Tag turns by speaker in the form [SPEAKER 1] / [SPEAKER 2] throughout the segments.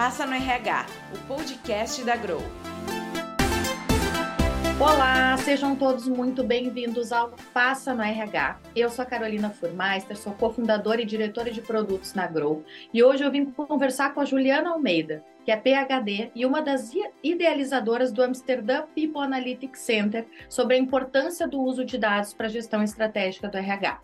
[SPEAKER 1] Passa no RH, o podcast da Grow.
[SPEAKER 2] Olá, sejam todos muito bem-vindos ao Passa no RH. Eu sou a Carolina Furmeister, sou cofundadora e diretora de produtos na Grow e hoje eu vim conversar com a Juliana Almeida, que é PhD e uma das idealizadoras do Amsterdã People Analytics Center sobre a importância do uso de dados para a gestão estratégica do RH.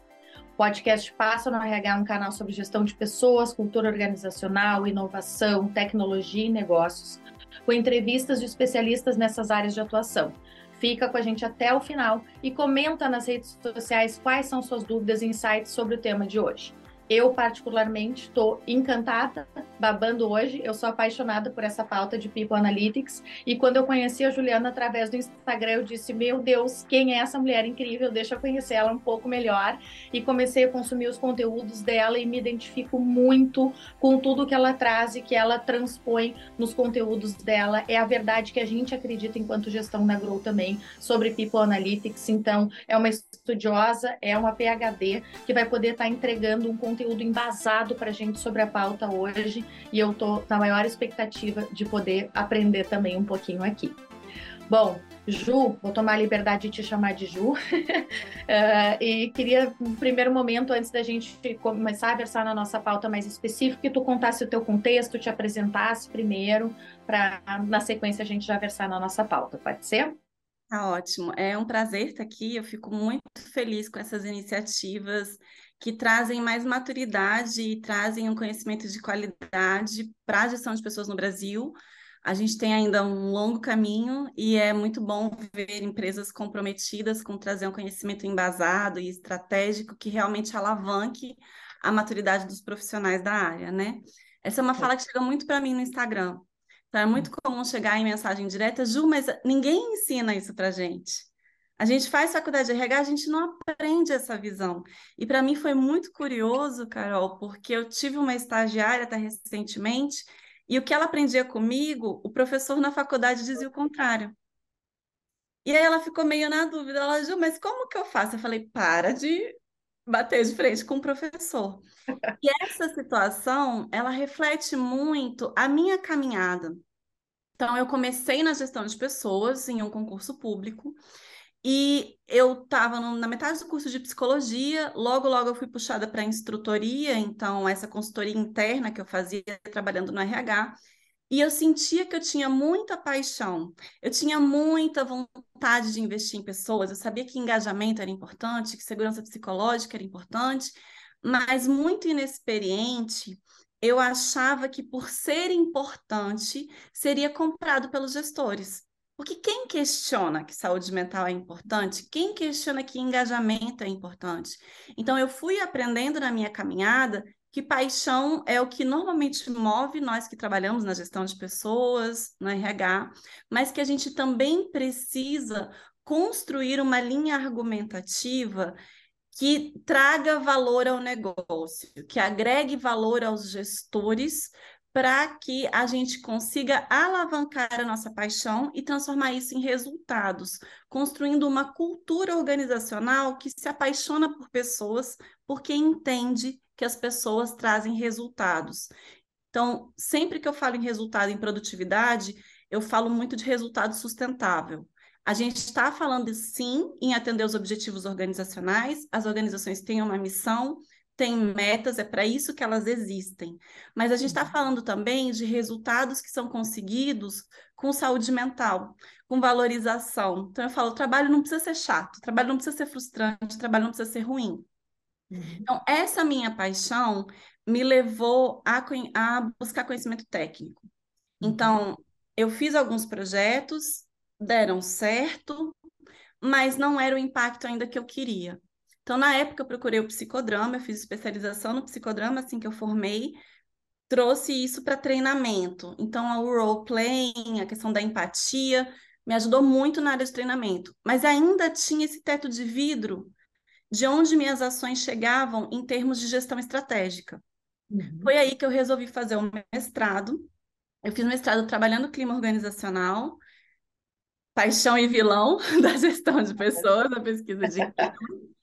[SPEAKER 2] Podcast Passa no RH é um canal sobre gestão de pessoas, cultura organizacional, inovação, tecnologia e negócios, com entrevistas de especialistas nessas áreas de atuação Fica com a gente até o final e comenta nas redes sociais quais são suas dúvidas e insights sobre o tema de hoje. Eu, particularmente, estou encantada, babando hoje. Eu sou apaixonada por essa pauta de People Analytics. E quando eu conheci a Juliana através do Instagram, eu disse: Meu Deus, quem é essa mulher incrível? Deixa eu conhecer ela um pouco melhor. E comecei a consumir os conteúdos dela e me identifico muito com tudo que ela traz e que ela transpõe nos conteúdos dela. É a verdade que a gente acredita enquanto gestão na Grow também sobre People Analytics. Então, é uma estudiosa, é uma PhD que vai poder estar entregando um conteúdo embasado para a gente sobre a pauta hoje e eu estou na maior expectativa de poder aprender também um pouquinho aqui. Bom, Ju, vou tomar a liberdade de te chamar de Ju. uh, e queria, no primeiro momento, antes da gente começar a versar na nossa pauta mais específica, que tu contasse o teu contexto, te apresentasse primeiro, para na sequência a gente já versar na nossa pauta, pode ser?
[SPEAKER 3] Tá ótimo. É um prazer estar aqui. Eu fico muito feliz com essas iniciativas que trazem mais maturidade e trazem um conhecimento de qualidade para a gestão de pessoas no Brasil. A gente tem ainda um longo caminho e é muito bom ver empresas comprometidas com trazer um conhecimento embasado e estratégico que realmente alavanque a maturidade dos profissionais da área, né? Essa é uma fala que chega muito para mim no Instagram. Então é muito comum chegar em mensagem direta, Ju, mas ninguém ensina isso para gente. A gente faz faculdade de RH, a gente não aprende essa visão. E para mim foi muito curioso, Carol, porque eu tive uma estagiária até recentemente, e o que ela aprendia comigo, o professor na faculdade dizia o contrário. E aí ela ficou meio na dúvida, ela, Ju, mas como que eu faço? Eu falei, para de bater de frente com o professor. E essa situação, ela reflete muito a minha caminhada. Então, eu comecei na gestão de pessoas em um concurso público, e eu estava na metade do curso de psicologia, logo, logo eu fui puxada para instrutoria, então essa consultoria interna que eu fazia trabalhando no RH, e eu sentia que eu tinha muita paixão, eu tinha muita vontade de investir em pessoas, eu sabia que engajamento era importante, que segurança psicológica era importante, mas muito inexperiente, eu achava que por ser importante, seria comprado pelos gestores. Porque quem questiona que saúde mental é importante? Quem questiona que engajamento é importante? Então, eu fui aprendendo na minha caminhada que paixão é o que normalmente move nós que trabalhamos na gestão de pessoas, no RH, mas que a gente também precisa construir uma linha argumentativa que traga valor ao negócio, que agregue valor aos gestores, para que a gente consiga alavancar a nossa paixão e transformar isso em resultados, construindo uma cultura organizacional que se apaixona por pessoas porque entende que as pessoas trazem resultados. Então, sempre que eu falo em resultado em produtividade, eu falo muito de resultado sustentável. A gente está falando sim em atender os objetivos organizacionais, as organizações têm uma missão, têm metas, é para isso que elas existem. Mas a gente está uhum. falando também de resultados que são conseguidos com saúde mental, com valorização. Então, eu falo: o trabalho não precisa ser chato, o trabalho não precisa ser frustrante, o trabalho não precisa ser ruim. Uhum. Então, essa minha paixão me levou a, a buscar conhecimento técnico. Uhum. Então, eu fiz alguns projetos, deram certo, mas não era o impacto ainda que eu queria. Então, na época, eu procurei o psicodrama, eu fiz especialização no psicodrama assim que eu formei, trouxe isso para treinamento. Então, o role playing, a questão da empatia, me ajudou muito na área de treinamento. Mas ainda tinha esse teto de vidro de onde minhas ações chegavam em termos de gestão estratégica. Uhum. Foi aí que eu resolvi fazer um mestrado. Eu fiz mestrado trabalhando clima organizacional, paixão e vilão da gestão de pessoas, da pesquisa de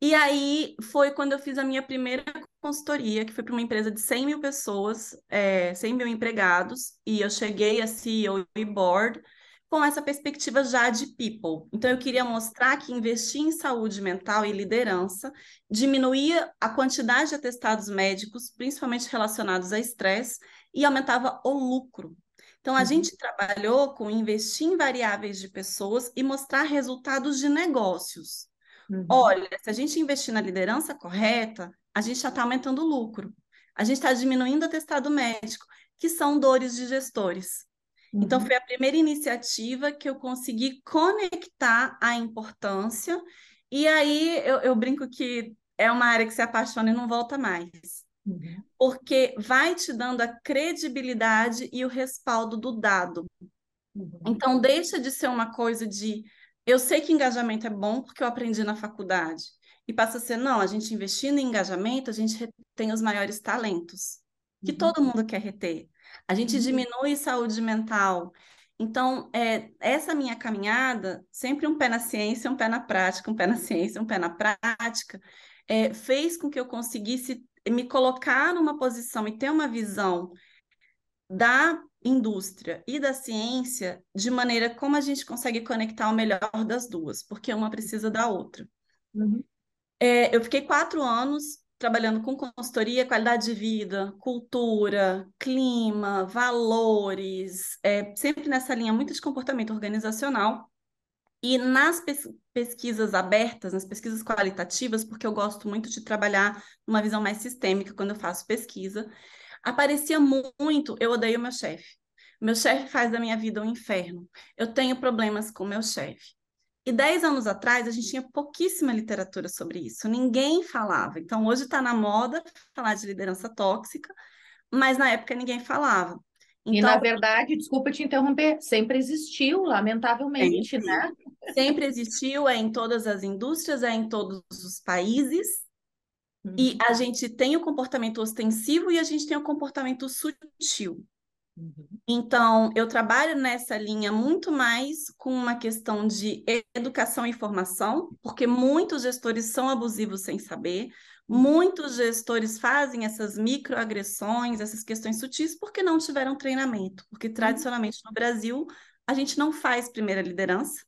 [SPEAKER 3] e aí foi quando eu fiz a minha primeira consultoria que foi para uma empresa de 100 mil pessoas, é, 100 mil empregados, e eu cheguei a CEO e board com essa perspectiva já de people. Então, eu queria mostrar que investir em saúde mental e liderança diminuía a quantidade de atestados médicos, principalmente relacionados a estresse, e aumentava o lucro. Então, a uhum. gente trabalhou com investir em variáveis de pessoas e mostrar resultados de negócios. Uhum. Olha, se a gente investir na liderança correta, a gente já está aumentando o lucro. A gente está diminuindo o atestado médico, que são dores de gestores. Então, uhum. Então, foi a primeira iniciativa que eu consegui conectar a importância. E aí, eu, eu brinco que é uma área que se apaixona e não volta mais. Uhum. Porque vai te dando a credibilidade e o respaldo do dado. Uhum. Então, deixa de ser uma coisa de eu sei que engajamento é bom porque eu aprendi na faculdade. E passa a ser, não, a gente investindo em engajamento, a gente retém os maiores talentos, que uhum. todo mundo quer reter. A gente uhum. diminui saúde mental. Então, é, essa minha caminhada, sempre um pé na ciência, um pé na prática, um pé na ciência, um pé na prática, é, fez com que eu conseguisse me colocar numa posição e ter uma visão da indústria e da ciência de maneira como a gente consegue conectar o melhor das duas, porque uma precisa da outra. Uhum. É, eu fiquei quatro anos trabalhando com consultoria, qualidade de vida, cultura, clima, valores, é, sempre nessa linha muito de comportamento organizacional. E nas pes pesquisas abertas, nas pesquisas qualitativas, porque eu gosto muito de trabalhar numa visão mais sistêmica quando eu faço pesquisa, aparecia muito, eu odeio meu chefe. Meu chefe faz da minha vida um inferno. Eu tenho problemas com meu chefe. E dez anos atrás a gente tinha pouquíssima literatura sobre isso, ninguém falava. Então hoje está na moda falar de liderança tóxica, mas na época ninguém falava.
[SPEAKER 2] Então, e na verdade, desculpa te interromper, sempre existiu, lamentavelmente,
[SPEAKER 3] sempre,
[SPEAKER 2] né?
[SPEAKER 3] Sempre existiu, é em todas as indústrias, é em todos os países. E uhum. a gente tem o comportamento ostensivo e a gente tem o comportamento sutil. Uhum. Então, eu trabalho nessa linha muito mais com uma questão de educação e formação, porque muitos gestores são abusivos sem saber, uhum. muitos gestores fazem essas microagressões, essas questões sutis, porque não tiveram treinamento, porque tradicionalmente no Brasil a gente não faz primeira liderança,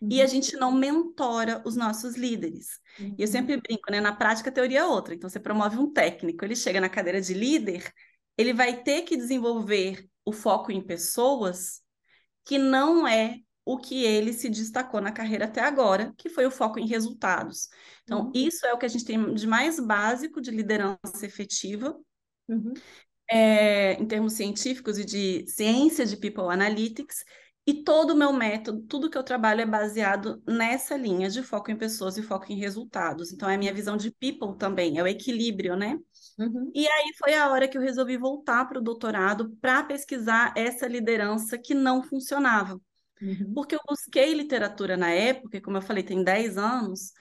[SPEAKER 3] Uhum. E a uhum. gente não mentora os nossos líderes. Uhum. E eu uhum. sempre brinco, né? Na prática, a teoria é outra. Então, você promove um técnico, ele chega na cadeira de líder, ele vai ter que desenvolver o foco em pessoas, que não é o que ele se destacou na carreira até agora, que foi o foco em resultados. Então, uhum. isso é o que a gente tem de mais básico de liderança efetiva. Uhum. É, em termos científicos e de ciência de People Analytics, e todo o meu método, tudo que eu trabalho é baseado nessa linha de foco em pessoas e foco em resultados. Então, é a minha visão de people também, é o equilíbrio, né? Uhum. E aí foi a hora que eu resolvi voltar para o doutorado para pesquisar essa liderança que não funcionava. Uhum. Porque eu busquei literatura na época, como eu falei, tem 10 anos,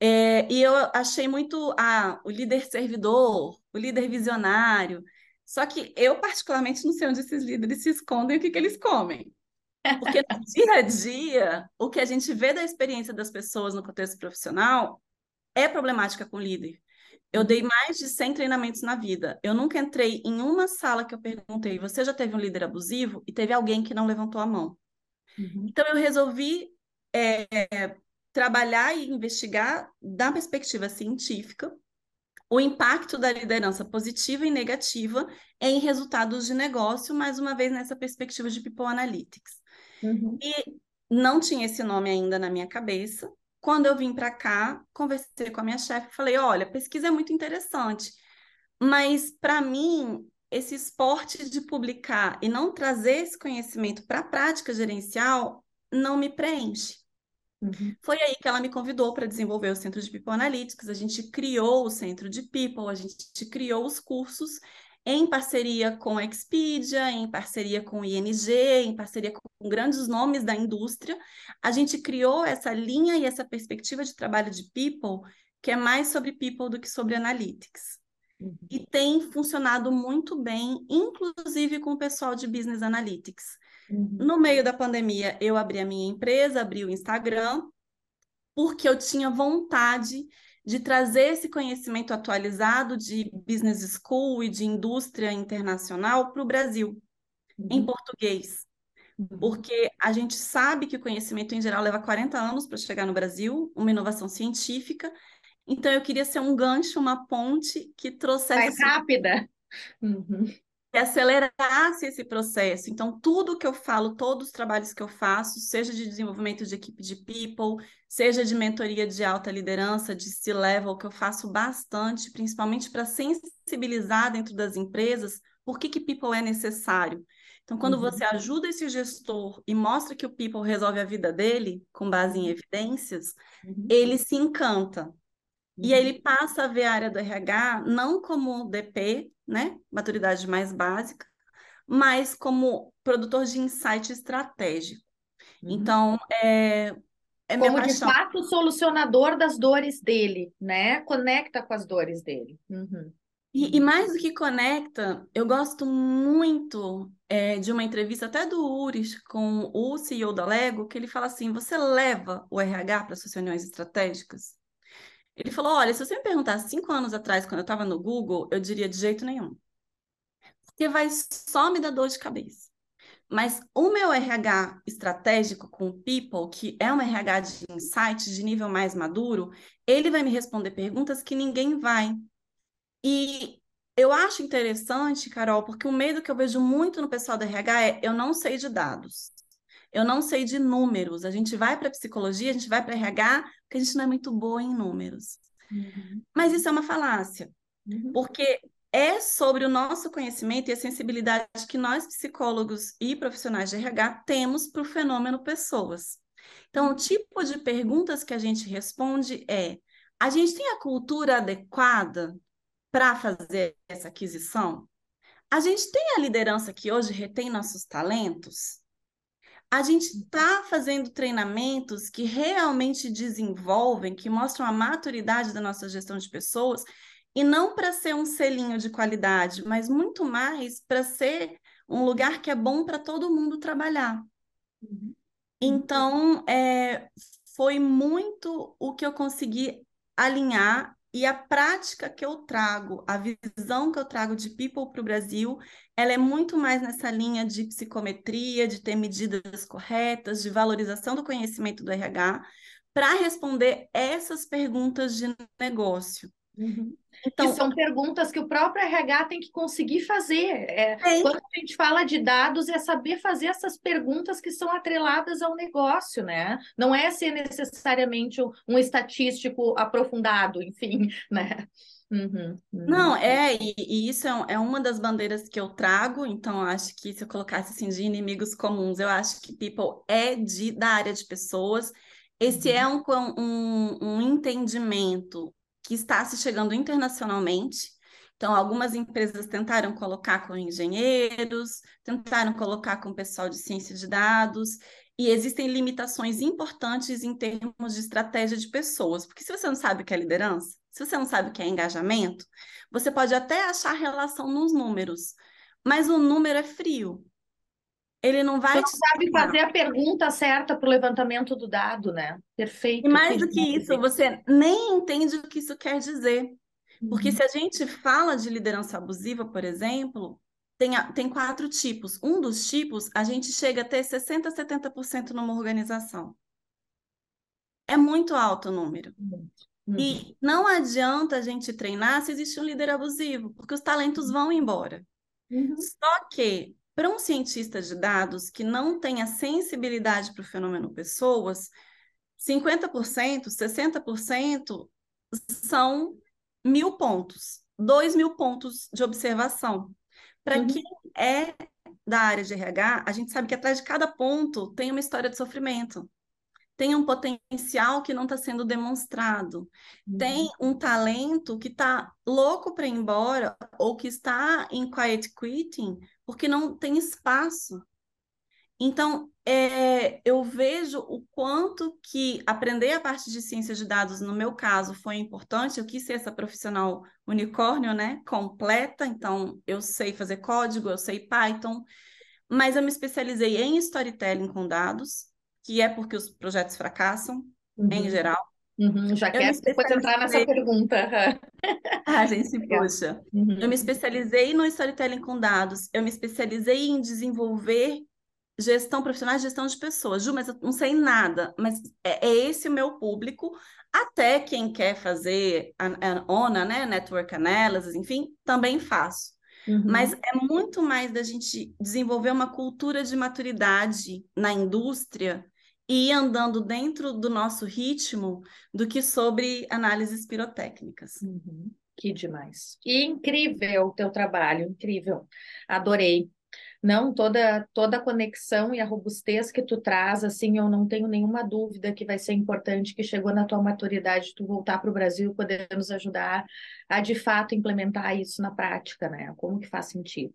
[SPEAKER 3] é, e eu achei muito ah, o líder servidor, o líder visionário. Só que eu, particularmente, não sei onde esses líderes se escondem e o que, que eles comem. Porque no dia a dia, o que a gente vê da experiência das pessoas no contexto profissional é problemática com o líder. Eu dei mais de 100 treinamentos na vida. Eu nunca entrei em uma sala que eu perguntei: você já teve um líder abusivo? E teve alguém que não levantou a mão. Uhum. Então, eu resolvi é, trabalhar e investigar da perspectiva científica o impacto da liderança positiva e negativa em resultados de negócio, mais uma vez nessa perspectiva de People Analytics. Uhum. E não tinha esse nome ainda na minha cabeça. Quando eu vim para cá, conversei com a minha chefe e falei: olha, pesquisa é muito interessante, mas para mim, esse esporte de publicar e não trazer esse conhecimento para a prática gerencial não me preenche. Uhum. Foi aí que ela me convidou para desenvolver o Centro de People Analytics. A gente criou o Centro de People, a gente criou os cursos em parceria com a Expedia, em parceria com o ING, em parceria com grandes nomes da indústria, a gente criou essa linha e essa perspectiva de trabalho de people, que é mais sobre people do que sobre analytics. Uhum. E tem funcionado muito bem, inclusive com o pessoal de business analytics. Uhum. No meio da pandemia, eu abri a minha empresa, abri o Instagram, porque eu tinha vontade de trazer esse conhecimento atualizado de business school e de indústria internacional para o Brasil, uhum. em português. Uhum. Porque a gente sabe que o conhecimento em geral leva 40 anos para chegar no Brasil, uma inovação científica. Então, eu queria ser um gancho, uma ponte que trouxesse.
[SPEAKER 2] Mais rápida.
[SPEAKER 3] Uhum que acelerasse esse processo. Então, tudo que eu falo, todos os trabalhos que eu faço, seja de desenvolvimento de equipe de people, seja de mentoria de alta liderança, de C-level, que eu faço bastante, principalmente para sensibilizar dentro das empresas por que, que people é necessário. Então, quando uhum. você ajuda esse gestor e mostra que o people resolve a vida dele, com base em evidências, uhum. ele se encanta. E aí ele passa a ver a área do RH não como DP, né, maturidade mais básica, mas como produtor de insight estratégico. Uhum. Então, é, é
[SPEAKER 2] como de fato solucionador das dores dele, né? Conecta com as dores dele. Uhum.
[SPEAKER 3] E, e, mais do que conecta, eu gosto muito é, de uma entrevista até do Uris com o CEO da Lego, que ele fala assim: você leva o RH para suas reuniões estratégicas? Ele falou: olha, se você me perguntar cinco anos atrás, quando eu estava no Google, eu diria de jeito nenhum. Porque vai só me dar dor de cabeça. Mas o meu RH estratégico com People, que é um RH de insight de nível mais maduro, ele vai me responder perguntas que ninguém vai. E eu acho interessante, Carol, porque o medo que eu vejo muito no pessoal do RH é eu não sei de dados. Eu não sei de números. A gente vai para psicologia, a gente vai para RH, porque a gente não é muito boa em números. Uhum. Mas isso é uma falácia, uhum. porque é sobre o nosso conhecimento e a sensibilidade que nós, psicólogos e profissionais de RH, temos para o fenômeno pessoas. Então, o tipo de perguntas que a gente responde é: a gente tem a cultura adequada para fazer essa aquisição? A gente tem a liderança que hoje retém nossos talentos? a gente está fazendo treinamentos que realmente desenvolvem, que mostram a maturidade da nossa gestão de pessoas, e não para ser um selinho de qualidade, mas muito mais para ser um lugar que é bom para todo mundo trabalhar. Uhum. Então, é, foi muito o que eu consegui alinhar e a prática que eu trago, a visão que eu trago de people para o Brasil, ela é muito mais nessa linha de psicometria, de ter medidas corretas, de valorização do conhecimento do RH, para responder essas perguntas de negócio.
[SPEAKER 2] Uhum. Então, que são perguntas que o próprio RH tem que conseguir fazer. É, é. Quando a gente fala de dados, é saber fazer essas perguntas que são atreladas ao negócio, né? Não é ser necessariamente um, estatístico aprofundado, enfim, né?
[SPEAKER 3] Uhum, uhum. Não, é, e, e isso é, é, uma das bandeiras que eu trago, então acho que se eu colocasse assim de inimigos comuns, eu acho que people é de, da área de pessoas. Esse uhum. é um, um, um entendimento que está se chegando internacionalmente. Então, algumas empresas tentaram colocar com engenheiros, tentaram colocar com pessoal de ciência de dados, e existem limitações importantes em termos de estratégia de pessoas, porque se você não sabe o que é liderança, se você não sabe o que é engajamento, você pode até achar relação nos números, mas o número é frio. Ele não vai.
[SPEAKER 2] Você sabe fazer a pergunta certa para o levantamento do dado, né? Perfeito.
[SPEAKER 3] E mais do que isso, você nem entende o que isso quer dizer. Porque uhum. se a gente fala de liderança abusiva, por exemplo, tem, tem quatro tipos. Um dos tipos, a gente chega a ter 60%, 70% numa organização. É muito alto o número. Uhum. E não adianta a gente treinar se existe um líder abusivo, porque os talentos vão embora. Uhum. Só que para um cientista de dados que não tem a sensibilidade para o fenômeno pessoas, 50%, 60% são mil pontos, dois mil pontos de observação. Para uhum. quem é da área de RH, a gente sabe que atrás de cada ponto tem uma história de sofrimento tem um potencial que não está sendo demonstrado, uhum. tem um talento que está louco para ir embora ou que está em quiet quitting porque não tem espaço. Então, é, eu vejo o quanto que aprender a parte de ciência de dados, no meu caso, foi importante. Eu quis ser essa profissional unicórnio, né? Completa. Então, eu sei fazer código, eu sei Python, mas eu me especializei em storytelling com dados, que é porque os projetos fracassam, uhum. em geral.
[SPEAKER 2] Uhum, já quero depois entrar nessa pergunta.
[SPEAKER 3] ah, gente, poxa. Uhum. Eu me especializei no storytelling com dados, eu me especializei em desenvolver gestão profissional, gestão de pessoas. Ju, mas eu não sei nada, mas é, é esse o meu público. Até quem quer fazer a, a ONA, né, Network Analysis, enfim, também faço. Uhum. Mas é muito mais da gente desenvolver uma cultura de maturidade na indústria e ir andando dentro do nosso ritmo do que sobre análises pirotécnicas.
[SPEAKER 2] Uhum. Que demais. E incrível o teu trabalho, incrível. Adorei. Não, toda toda a conexão e a robustez que tu traz, assim, eu não tenho nenhuma dúvida que vai ser importante, que chegou na tua maturidade, tu voltar para o Brasil poder nos ajudar a, de fato, implementar isso na prática, né? Como que faz sentido.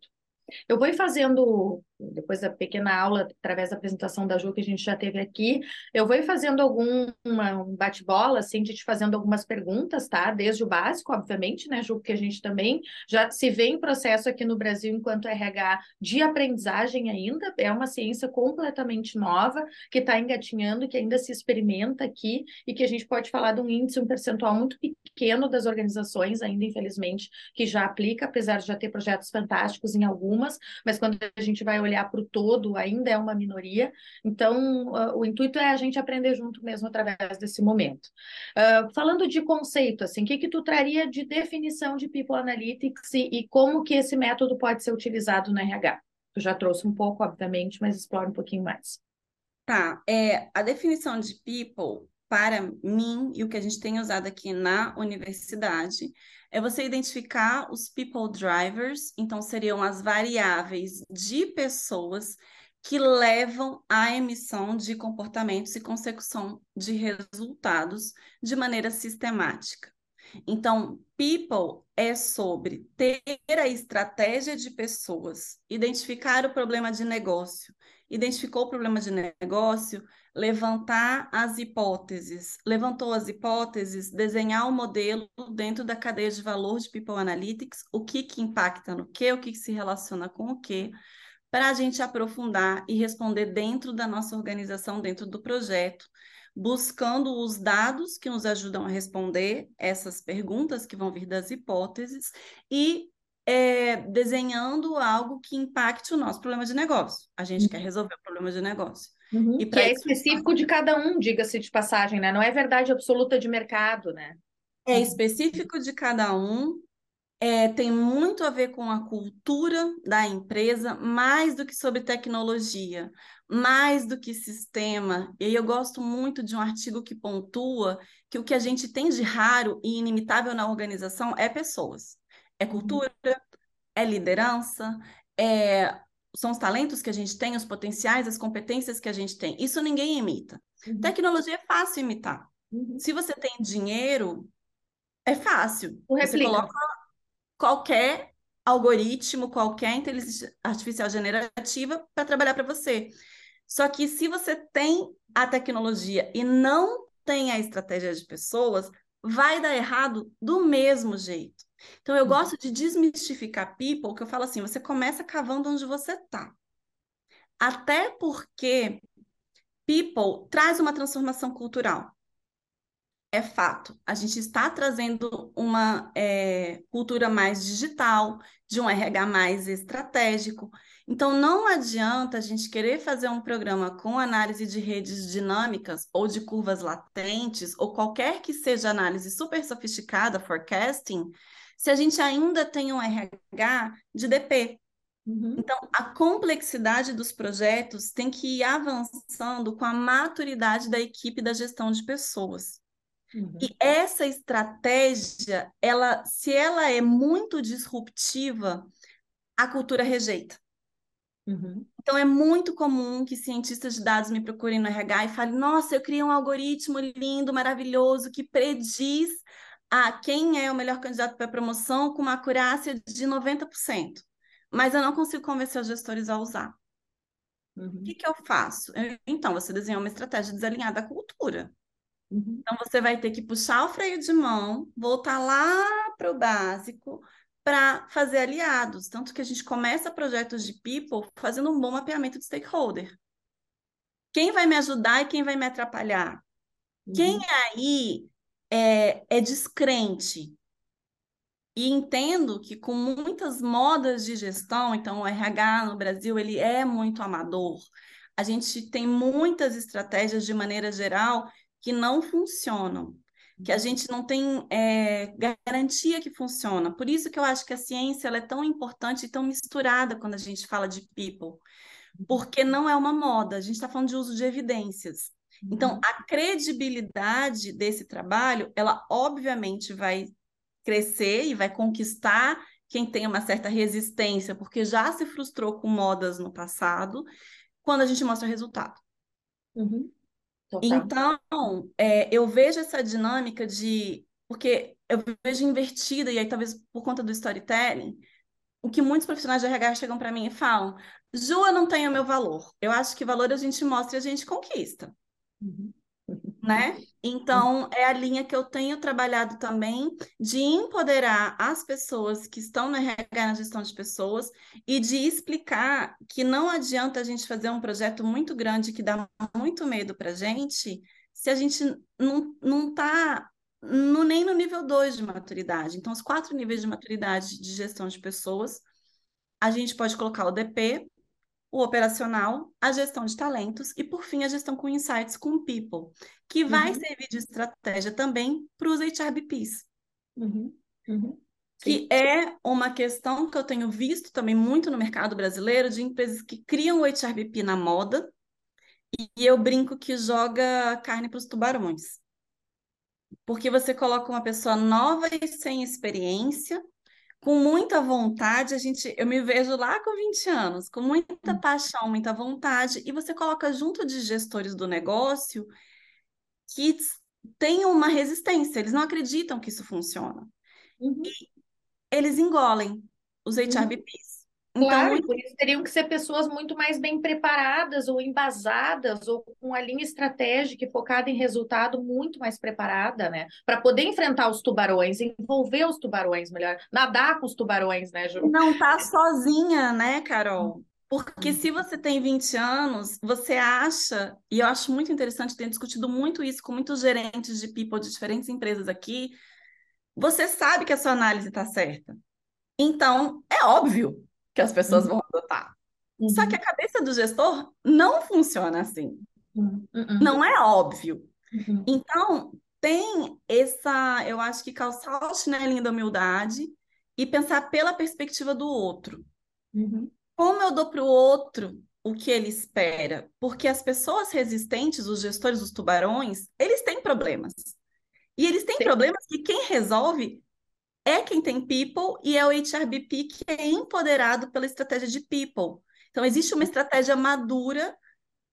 [SPEAKER 2] Eu vou fazendo depois da pequena aula, através da apresentação da Ju que a gente já teve aqui, eu vou fazendo algum uma, um bate-bola, assim, de te fazendo algumas perguntas, tá? Desde o básico, obviamente, né, Ju, que a gente também já se vê em processo aqui no Brasil enquanto RH de aprendizagem ainda, é uma ciência completamente nova, que está engatinhando, que ainda se experimenta aqui, e que a gente pode falar de um índice, um percentual muito pequeno das organizações, ainda infelizmente, que já aplica, apesar de já ter projetos fantásticos em algumas, mas quando a gente vai olhar olhar para o todo, ainda é uma minoria. Então, uh, o intuito é a gente aprender junto mesmo através desse momento. Uh, falando de conceito, assim, o que, que tu traria de definição de People Analytics e, e como que esse método pode ser utilizado no RH? Tu já trouxe um pouco, obviamente, mas explora um pouquinho mais.
[SPEAKER 3] Tá, é, a definição de people, para mim, e o que a gente tem usado aqui na universidade, é você identificar os people drivers, então seriam as variáveis de pessoas que levam à emissão de comportamentos e consecução de resultados de maneira sistemática. Então, people é sobre ter a estratégia de pessoas, identificar o problema de negócio, identificou o problema de negócio, levantar as hipóteses, levantou as hipóteses, desenhar o um modelo dentro da cadeia de valor de People Analytics, o que, que impacta no que, o que, que se relaciona com o que, para a gente aprofundar e responder dentro da nossa organização, dentro do projeto, buscando os dados que nos ajudam a responder essas perguntas que vão vir das hipóteses e é, desenhando algo que impacte o nosso problema de negócio. A gente uhum. quer resolver o problema de negócio.
[SPEAKER 2] Uhum. E que é específico de cada um, diga-se de passagem, né? Não é verdade absoluta de mercado, né?
[SPEAKER 3] É específico de cada um, é, tem muito a ver com a cultura da empresa, mais do que sobre tecnologia, mais do que sistema. E aí eu gosto muito de um artigo que pontua que o que a gente tem de raro e inimitável na organização é pessoas. É cultura, é liderança, é... são os talentos que a gente tem, os potenciais, as competências que a gente tem. Isso ninguém imita. Uhum. Tecnologia é fácil imitar. Uhum. Se você tem dinheiro, é fácil. Você coloca qualquer algoritmo, qualquer inteligência artificial generativa para trabalhar para você. Só que se você tem a tecnologia e não tem a estratégia de pessoas, vai dar errado do mesmo jeito. Então, eu gosto de desmistificar people, que eu falo assim: você começa cavando onde você está. Até porque people traz uma transformação cultural. É fato. A gente está trazendo uma é, cultura mais digital, de um RH mais estratégico. Então, não adianta a gente querer fazer um programa com análise de redes dinâmicas ou de curvas latentes, ou qualquer que seja análise super sofisticada, forecasting, se a gente ainda tem um RH de DP. Uhum. Então, a complexidade dos projetos tem que ir avançando com a maturidade da equipe da gestão de pessoas. Uhum. E essa estratégia, ela, se ela é muito disruptiva, a cultura rejeita. Uhum. Então, é muito comum que cientistas de dados me procurem no RH e falem: Nossa, eu criei um algoritmo lindo, maravilhoso, que prediz a quem é o melhor candidato para promoção com uma acurácia de 90%, mas eu não consigo convencer os gestores a usar. Uhum. O que, que eu faço? Eu, então, você desenhou uma estratégia desalinhada à cultura. Uhum. Então, você vai ter que puxar o freio de mão, voltar lá para o básico, para fazer aliados. Tanto que a gente começa projetos de people fazendo um bom mapeamento de stakeholder. Quem vai me ajudar e quem vai me atrapalhar? Uhum. Quem aí é, é descrente. E entendo que com muitas modas de gestão, então o RH no Brasil ele é muito amador. A gente tem muitas estratégias de maneira geral que não funcionam, que a uhum. gente não tem é, garantia que funciona. Por isso que eu acho que a ciência é tão importante e tão misturada quando a gente fala de people, uhum. porque não é uma moda, a gente está falando de uso de evidências. Então, uhum. a credibilidade desse trabalho, ela obviamente vai crescer e vai conquistar quem tem uma certa resistência, porque já se frustrou com modas no passado, quando a gente mostra resultado.
[SPEAKER 2] Uhum.
[SPEAKER 3] Então, é, eu vejo essa dinâmica de. Porque eu vejo invertida, e aí talvez por conta do storytelling, o que muitos profissionais de RH chegam para mim e falam: Ju, eu não tenho o meu valor. Eu acho que valor a gente mostra e a gente conquista. Uhum né? Então, é a linha que eu tenho trabalhado também de empoderar as pessoas que estão no RH na gestão de pessoas e de explicar que não adianta a gente fazer um projeto muito grande que dá muito medo para a gente se a gente não, não está no, nem no nível 2 de maturidade. Então, os quatro níveis de maturidade de gestão de pessoas, a gente pode colocar o DP, o operacional, a gestão de talentos e, por fim, a gestão com insights com people, que vai uhum. servir de estratégia também para os HRBPs.
[SPEAKER 2] Uhum. Uhum.
[SPEAKER 3] Que é uma questão que eu tenho visto também muito no mercado brasileiro de empresas que criam o HRBP na moda e eu brinco que joga carne para os tubarões. Porque você coloca uma pessoa nova e sem experiência com muita vontade, a gente, eu me vejo lá com 20 anos, com muita hum. paixão, muita vontade, e você coloca junto de gestores do negócio que têm uma resistência, eles não acreditam que isso funciona.
[SPEAKER 2] Uhum.
[SPEAKER 3] E eles engolem os HRBPs.
[SPEAKER 2] Então, claro, e por isso teriam que ser pessoas muito mais bem preparadas ou embasadas ou com a linha estratégica e focada em resultado muito mais preparada, né? Para poder enfrentar os tubarões, envolver os tubarões melhor, nadar com os tubarões, né, Ju?
[SPEAKER 3] Não tá sozinha, né, Carol? Porque se você tem 20 anos, você acha, e eu acho muito interessante, tenho discutido muito isso com muitos gerentes de people de diferentes empresas aqui, você sabe que a sua análise está certa. Então, é óbvio que as pessoas uhum. vão adotar. Uhum. Só que a cabeça do gestor não funciona assim.
[SPEAKER 2] Uhum.
[SPEAKER 3] Não é óbvio. Uhum. Então, tem essa, eu acho que calçar o chinelinho da humildade e pensar pela perspectiva do outro.
[SPEAKER 2] Uhum.
[SPEAKER 3] Como eu dou para o outro o que ele espera? Porque as pessoas resistentes, os gestores dos tubarões, eles têm problemas. E eles têm Sim. problemas que quem resolve é quem tem people e é o HRBP que é empoderado pela estratégia de people. Então, existe uma estratégia madura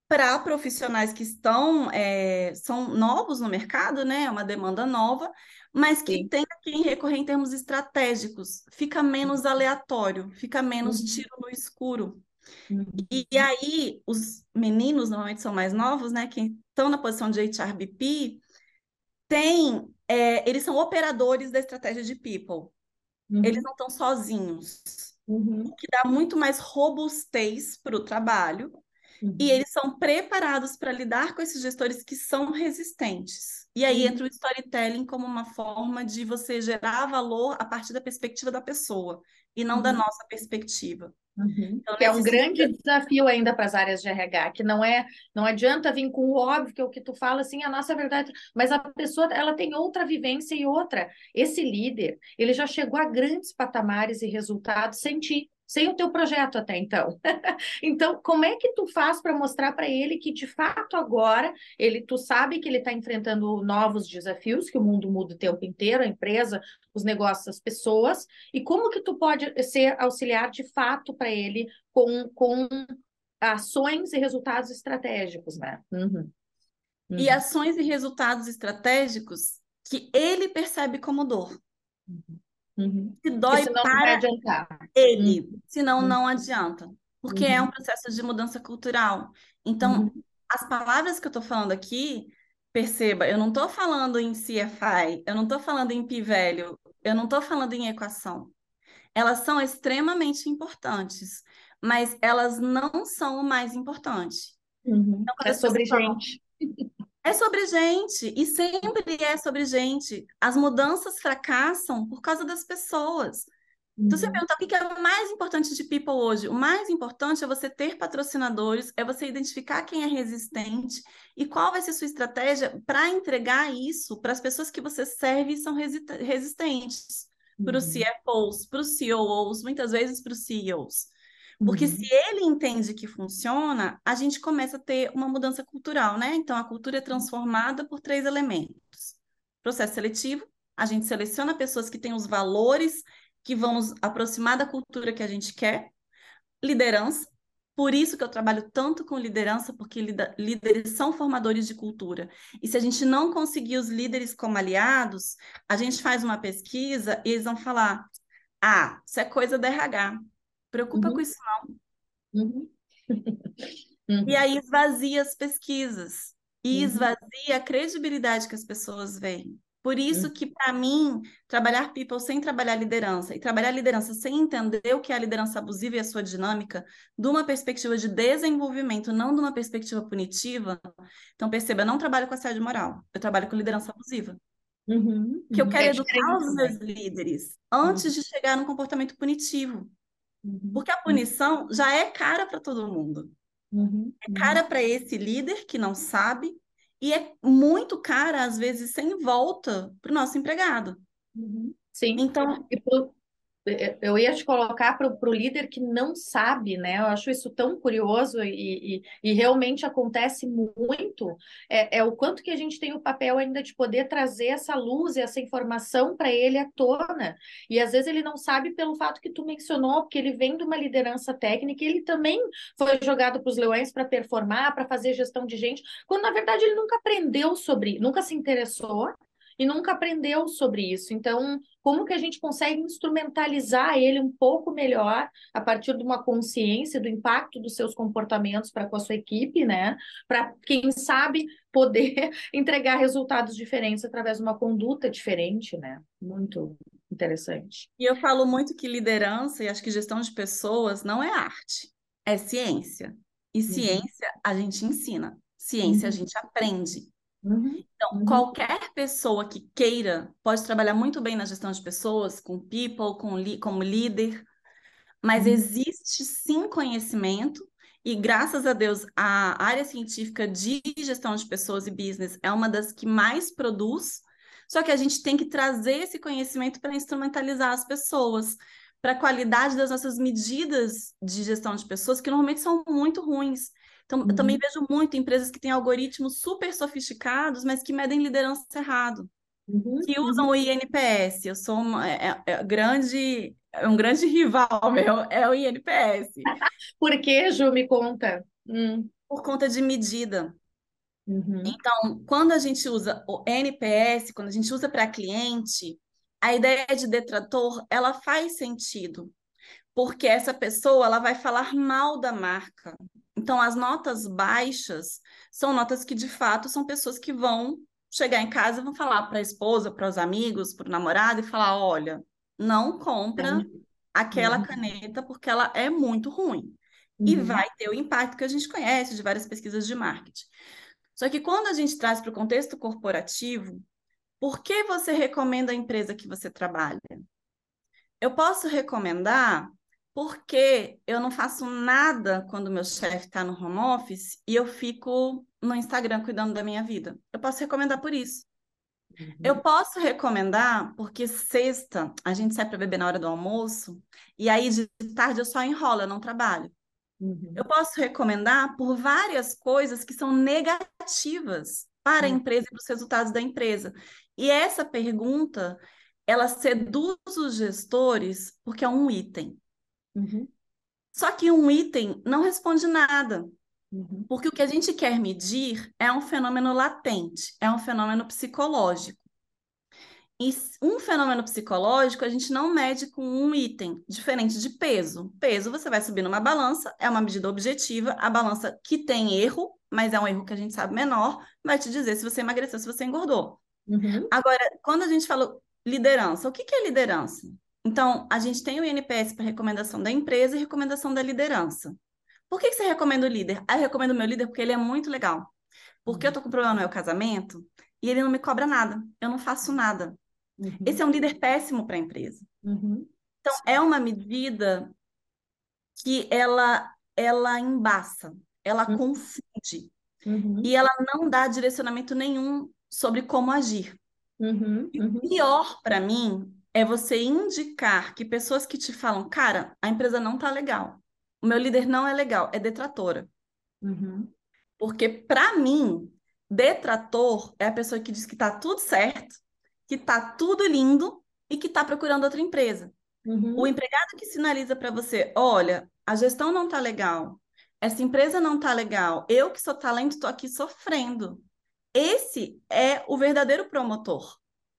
[SPEAKER 3] para profissionais que estão é, são novos no mercado, né? É uma demanda nova, mas que Sim. tem a quem recorrer em termos estratégicos. Fica menos aleatório, fica menos uhum. tiro no escuro.
[SPEAKER 2] Uhum.
[SPEAKER 3] E, e, aí, os meninos normalmente são mais novos, né? Que estão na posição de HRBP, tem é, eles são operadores da estratégia de people. Uhum. Eles não estão sozinhos.
[SPEAKER 2] Uhum.
[SPEAKER 3] O que dá muito mais robustez para o trabalho.
[SPEAKER 2] Uhum.
[SPEAKER 3] E eles são preparados para lidar com esses gestores que são resistentes. E aí entra o storytelling como uma forma de você gerar valor a partir da perspectiva da pessoa e não da uhum. nossa perspectiva.
[SPEAKER 2] Uhum. Então, que é um grande desafio ainda para as áreas de RH, que não é, não adianta vir com o óbvio que é o que tu fala assim, a nossa verdade, mas a pessoa ela tem outra vivência e outra. Esse líder, ele já chegou a grandes patamares e resultados sem ti sem o teu projeto até então. então, como é que tu faz para mostrar para ele que de fato agora ele tu sabe que ele está enfrentando novos desafios, que o mundo muda o tempo inteiro, a empresa, os negócios, as pessoas, e como que tu pode ser auxiliar de fato para ele com, com ações e resultados estratégicos, né? Uhum.
[SPEAKER 3] Uhum. E ações e resultados estratégicos que ele percebe como dor.
[SPEAKER 2] Uhum. Uhum.
[SPEAKER 3] Se dói para ele, uhum. senão uhum. não adianta. Porque é um uhum. processo de mudança cultural. Então,
[SPEAKER 2] uhum.
[SPEAKER 3] as palavras que eu estou falando aqui, perceba, eu não estou falando em CFI, eu não estou falando em P-Velho, eu não estou falando em equação. Elas são extremamente importantes, mas elas não são o mais importante.
[SPEAKER 2] Então, é sobre gente.
[SPEAKER 3] É sobre gente, e sempre é sobre gente. As mudanças fracassam por causa das pessoas. Então, você
[SPEAKER 2] Uhum.
[SPEAKER 3] perguntar o que é o mais importante de people hoje? O mais importante é você ter patrocinadores, é você identificar quem é resistente e qual vai ser sua estratégia para entregar isso para as pessoas que você serve e são resistentes. Para os
[SPEAKER 2] Uhum.
[SPEAKER 3] CFOs, para os CEOs, muitas vezes para os CEOs. Porque
[SPEAKER 2] Uhum.
[SPEAKER 3] se ele entende que funciona, a gente começa a ter uma mudança cultural, né? Então, a cultura é transformada por três elementos: processo seletivo, a gente seleciona pessoas que têm os valores que vão nos aproximar da cultura que a gente quer, liderança. Por isso que eu trabalho tanto com liderança, porque líderes são formadores de cultura. E se a gente não conseguir os líderes como aliados, a gente faz uma pesquisa e eles vão falar: ah, isso é coisa da RH. Preocupa
[SPEAKER 2] Uhum.
[SPEAKER 3] com isso não.
[SPEAKER 2] Uhum.
[SPEAKER 3] E aí esvazia as pesquisas e
[SPEAKER 2] Uhum.
[SPEAKER 3] esvazia a credibilidade que as pessoas veem. Por isso
[SPEAKER 2] Uhum.
[SPEAKER 3] que, para mim, trabalhar people sem trabalhar liderança e trabalhar liderança sem entender o que é a liderança abusiva e a sua dinâmica, de uma perspectiva de desenvolvimento, não de uma perspectiva punitiva. Então, perceba, eu não trabalho com assédio moral, eu trabalho com liderança abusiva.
[SPEAKER 2] Uhum.
[SPEAKER 3] Que eu
[SPEAKER 2] Uhum.
[SPEAKER 3] quero
[SPEAKER 2] É
[SPEAKER 3] educar
[SPEAKER 2] diferente
[SPEAKER 3] os
[SPEAKER 2] também.
[SPEAKER 3] meus líderes antes de chegar no comportamento punitivo. Porque a punição já é cara para todo mundo.
[SPEAKER 2] Uhum.
[SPEAKER 3] É cara para esse líder que não sabe e é muito cara, às vezes, sem volta para o nosso empregado.
[SPEAKER 2] Uhum. Sim.
[SPEAKER 3] Então,
[SPEAKER 2] E pro- eu ia te colocar para o líder que não sabe, né? Eu acho isso tão curioso e, e, e realmente acontece muito. É, é, o quanto que a gente tem o papel ainda de poder trazer essa luz e essa informação para ele à tona. E às vezes ele não sabe pelo fato que tu mencionou, porque ele vem de uma liderança técnica e ele também foi jogado para os leões para performar, para fazer gestão de gente, quando na verdade ele nunca aprendeu sobre, nunca se interessou e nunca aprendeu sobre isso. Então, como que a gente consegue instrumentalizar ele um pouco melhor a partir de uma consciência do impacto dos seus comportamentos para com a sua equipe, né? Para quem sabe poder entregar resultados diferentes através de uma conduta diferente, né? Muito interessante.
[SPEAKER 3] E eu falo muito que liderança e acho que gestão de pessoas não é arte, é ciência. E
[SPEAKER 2] Uhum.
[SPEAKER 3] ciência a gente ensina, ciência a
[SPEAKER 2] Uhum.
[SPEAKER 3] gente aprende.
[SPEAKER 2] Uhum.
[SPEAKER 3] Então,
[SPEAKER 2] Uhum.
[SPEAKER 3] qualquer pessoa que queira pode trabalhar muito bem na gestão de pessoas, com people, com li como líder, mas
[SPEAKER 2] Uhum.
[SPEAKER 3] existe sim conhecimento, e graças a Deus a área científica de gestão de pessoas e business é uma das que mais produz, só que a gente tem que trazer esse conhecimento para instrumentalizar as pessoas, para a qualidade das nossas medidas de gestão de pessoas, que normalmente são muito ruins. Então, eu também
[SPEAKER 2] Uhum.
[SPEAKER 3] vejo muito empresas que têm algoritmos super sofisticados, mas que medem liderança errado,
[SPEAKER 2] Uhum.
[SPEAKER 3] que usam o INPS. Eu sou uma, é, é grande, é um grande rival meu, é o INPS,
[SPEAKER 2] Por que, Ju, me conta? Hum.
[SPEAKER 3] por conta de medida.
[SPEAKER 2] Uhum.
[SPEAKER 3] Então, quando a gente usa o NPS, quando a gente usa para cliente, a ideia de detrator, ela faz sentido, porque essa pessoa ela vai falar mal da marca. Então, as notas baixas são notas que, de fato, são pessoas que vão chegar em casa e vão falar para a esposa, para os amigos, para o namorado e falar: olha, não compra aquela
[SPEAKER 2] Uhum.
[SPEAKER 3] caneta porque ela é muito ruim. E
[SPEAKER 2] Uhum.
[SPEAKER 3] vai ter o impacto que a gente conhece de várias pesquisas de marketing. Só que quando a gente traz para o contexto corporativo, por que você recomenda a empresa que você trabalha? Eu posso recomendar porque eu não faço nada quando meu chefe está no home office e eu fico no Instagram cuidando da minha vida. Eu posso recomendar por isso.
[SPEAKER 2] Uhum.
[SPEAKER 3] Eu posso recomendar porque sexta a gente sai para beber na hora do almoço e aí de tarde eu só enrolo, eu não trabalho.
[SPEAKER 2] Uhum.
[SPEAKER 3] Eu posso recomendar por várias coisas que são negativas para a
[SPEAKER 2] Uhum.
[SPEAKER 3] empresa e para os resultados da empresa. E essa pergunta, ela seduz os gestores porque é um item.
[SPEAKER 2] Uhum.
[SPEAKER 3] Só que um item não responde nada,
[SPEAKER 2] Uhum.
[SPEAKER 3] porque o que a gente quer medir é um fenômeno latente, é um fenômeno psicológico. E um fenômeno psicológico a gente não mede com um item, diferente de peso. Peso você vai subir numa balança, é uma medida objetiva, a balança que tem erro, mas é um erro que a gente sabe menor, vai te dizer se você emagreceu, se você engordou.
[SPEAKER 2] Uhum.
[SPEAKER 3] Agora, quando a gente fala liderança, o que que é liderança? Então, a gente tem o INPS para recomendação da empresa e recomendação da liderança. Por que, que você recomenda o líder? Ah, eu recomendo o meu líder porque ele é muito legal. porque eu tô com problema no meu casamento e ele não me cobra nada, eu não faço nada.
[SPEAKER 2] Uhum.
[SPEAKER 3] Esse é um líder péssimo para a empresa.
[SPEAKER 2] Uhum.
[SPEAKER 3] Então, é uma medida que ela, ela embaça, ela
[SPEAKER 2] Uhum.
[SPEAKER 3] confunde
[SPEAKER 2] Uhum.
[SPEAKER 3] e ela não dá direcionamento nenhum sobre como agir.
[SPEAKER 2] Uhum.
[SPEAKER 3] E o
[SPEAKER 2] Uhum.
[SPEAKER 3] pior para mim é você indicar que pessoas que te falam, cara, a empresa não tá legal, o meu líder não é legal, é detratora.
[SPEAKER 2] Uhum.
[SPEAKER 3] Porque, para mim, detrator é a pessoa que diz que tá tudo certo, que tá tudo lindo e que tá procurando outra empresa.
[SPEAKER 2] Uhum.
[SPEAKER 3] O empregado que sinaliza para você, olha, a gestão não tá legal, essa empresa não tá legal, eu que sou talento estou aqui sofrendo. Esse é o verdadeiro promotor.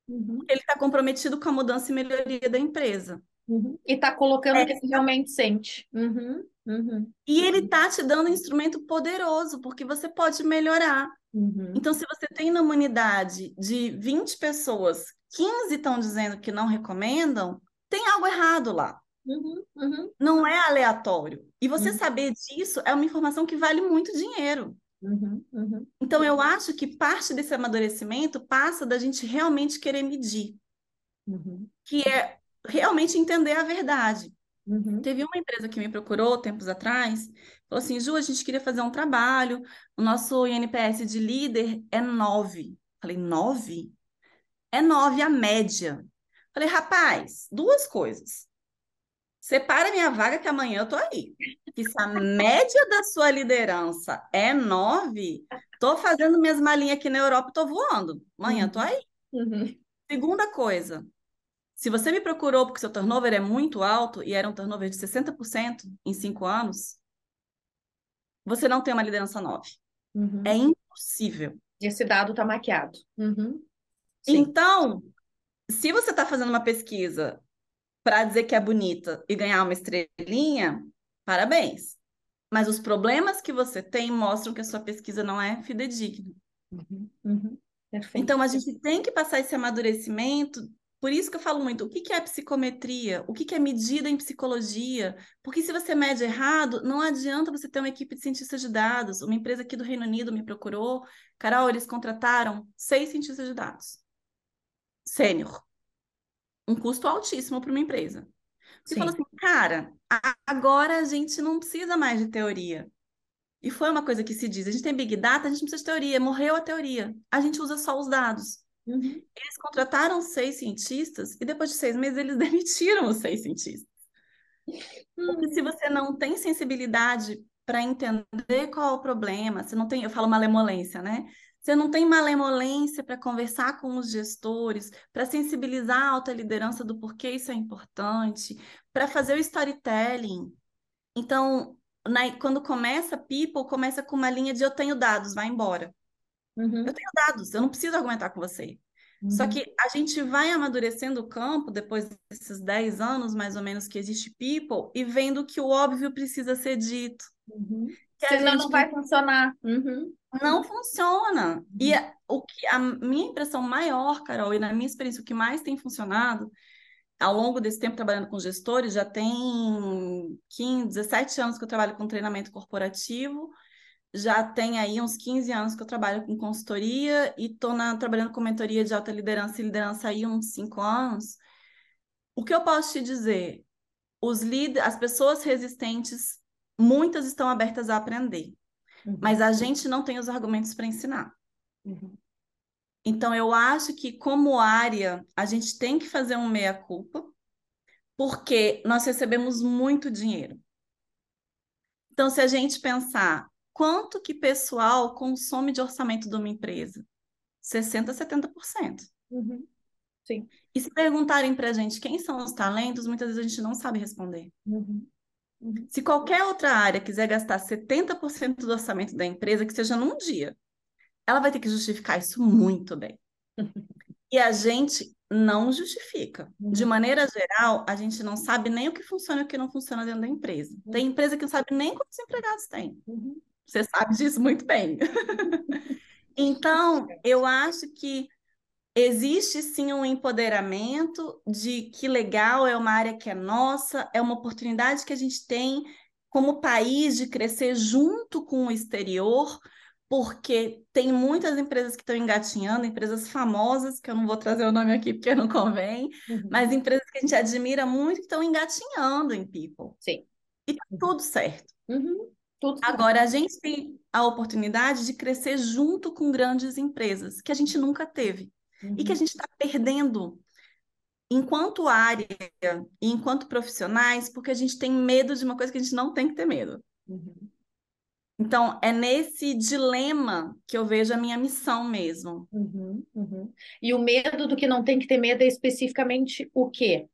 [SPEAKER 2] Uhum.
[SPEAKER 3] Ele está comprometido com a mudança e melhoria da empresa.
[SPEAKER 2] Uhum. E tá colocando
[SPEAKER 3] É.
[SPEAKER 2] o que ele realmente sente. Uhum. Uhum.
[SPEAKER 3] E ele tá te dando um instrumento poderoso, porque você pode melhorar.
[SPEAKER 2] Uhum.
[SPEAKER 3] Então, se você tem numa unidade de 20 pessoas, 15 estão dizendo que não recomendam, tem algo errado lá.
[SPEAKER 2] Uhum. Uhum.
[SPEAKER 3] Não é aleatório. E você saber disso é uma informação que vale muito dinheiro.
[SPEAKER 2] Uhum. Uhum.
[SPEAKER 3] Então, eu acho que parte desse amadurecimento passa da gente realmente querer medir,
[SPEAKER 2] Uhum.
[SPEAKER 3] que é realmente entender a verdade.
[SPEAKER 2] Uhum.
[SPEAKER 3] Teve uma empresa que me procurou tempos atrás, falou assim, Ju, a gente queria fazer um trabalho, o nosso INPS de líder é 9. Falei, 9? É 9 a média. Falei, rapaz, duas coisas. Separa minha vaga que amanhã eu tô aí. Que se a média da sua liderança é 9, tô fazendo minhas malinhas aqui na Europa, tô voando. Amanhã eu tô aí.
[SPEAKER 2] Uhum.
[SPEAKER 3] Segunda coisa, se você me procurou porque seu turnover é muito alto e era um turnover de 60% em cinco anos, você não tem uma liderança 9.
[SPEAKER 2] Uhum.
[SPEAKER 3] É impossível.
[SPEAKER 2] Esse dado tá maquiado. Uhum.
[SPEAKER 3] Então, se você está fazendo uma pesquisa para dizer que é bonita e ganhar uma estrelinha, parabéns. Mas os problemas que você tem mostram que a sua pesquisa não é fidedigna.
[SPEAKER 2] Uhum. Uhum.
[SPEAKER 3] Então, a gente tem que passar esse amadurecimento. Por isso que eu falo muito, o que que é psicometria? O que que é medida em psicologia? Porque se você mede errado, não adianta você ter uma equipe de cientistas de dados. Uma empresa aqui do Reino Unido me procurou. Carol, eles contrataram seis cientistas de dados. Sênior. Um custo altíssimo para uma empresa. Você
[SPEAKER 2] Sim.
[SPEAKER 3] falou assim, cara, agora a gente não precisa mais de teoria. E foi uma coisa que se diz, a gente tem Big Data, a gente não precisa de teoria, morreu a teoria. A gente usa só os dados.
[SPEAKER 2] Uhum.
[SPEAKER 3] Eles contrataram seis cientistas e depois de seis meses eles demitiram os seis cientistas. Porque se você não tem sensibilidade para entender qual é o problema, você não tem, eu falo malemolência, né? Você não tem malemolência para conversar com os gestores, para sensibilizar a alta liderança do porquê isso é importante, para fazer o storytelling. Então, na- quando começa People, começa com uma linha de eu tenho dados, vai embora.
[SPEAKER 2] Uhum.
[SPEAKER 3] Eu tenho dados, eu não preciso argumentar com você. Só
[SPEAKER 2] Uhum.
[SPEAKER 3] que a gente vai amadurecendo o campo depois desses 10 anos, mais ou menos, que existe People, e vendo que o óbvio precisa ser dito.
[SPEAKER 2] Uhum.
[SPEAKER 3] Que
[SPEAKER 2] Senão
[SPEAKER 3] gente
[SPEAKER 2] não vai funcionar. Uhum.
[SPEAKER 3] Não funciona. E a- o que a minha impressão maior, Carol, e na minha experiência, o que mais tem funcionado ao longo desse tempo trabalhando com gestores, já tem 15, 17 anos que eu trabalho com treinamento corporativo, já tem aí uns 15 anos que eu trabalho com consultoria e estou trabalhando com mentoria de alta liderança e liderança aí uns 5 anos. O que eu posso te dizer? Os líderes, as pessoas resistentes, muitas estão abertas a aprender,
[SPEAKER 2] Uhum.
[SPEAKER 3] mas a gente não tem os argumentos para ensinar.
[SPEAKER 2] Uhum.
[SPEAKER 3] Então, eu acho que, como área, a gente tem que fazer um meia-culpa, porque nós recebemos muito dinheiro. Então, se a gente pensar quanto que pessoal consome de orçamento de uma empresa? 60% a 70%.
[SPEAKER 2] Uhum. Sim.
[SPEAKER 3] E se perguntarem para a gente quem são os talentos, muitas vezes a gente não sabe responder.
[SPEAKER 2] Uhum. Uhum.
[SPEAKER 3] Se qualquer outra área quiser gastar 70% do orçamento da empresa, que seja num dia, ela vai ter que justificar isso muito bem. E a gente não justifica. De
[SPEAKER 2] Uhum.
[SPEAKER 3] maneira geral, a gente não sabe nem o que funciona e o que não funciona dentro da empresa. Tem empresa que não sabe nem quantos empregados tem.
[SPEAKER 2] Uhum.
[SPEAKER 3] Você sabe disso muito bem. Então, eu acho que existe sim um empoderamento de que legal, é uma área que é nossa, é uma oportunidade que a gente tem como país de crescer junto com o exterior, porque tem muitas empresas que estão engatinhando, empresas famosas, que eu não vou trazer o nome aqui porque não convém, uhum. mas empresas que a gente admira muito que estão engatinhando em People.
[SPEAKER 2] Sim.
[SPEAKER 3] E tá uhum. tudo certo.
[SPEAKER 2] Uhum. Tudo
[SPEAKER 3] Agora, a gente tem a oportunidade de crescer junto com grandes empresas, que a gente nunca teve. E que a uhum. gente está perdendo enquanto área e enquanto profissionais, porque a gente tem medo de uma coisa que a gente não tem que ter medo. Uhum. Então, é nesse dilema que eu vejo a minha missão mesmo.
[SPEAKER 2] Uhum, uhum. E o medo do que não tem que ter medo é especificamente o quê?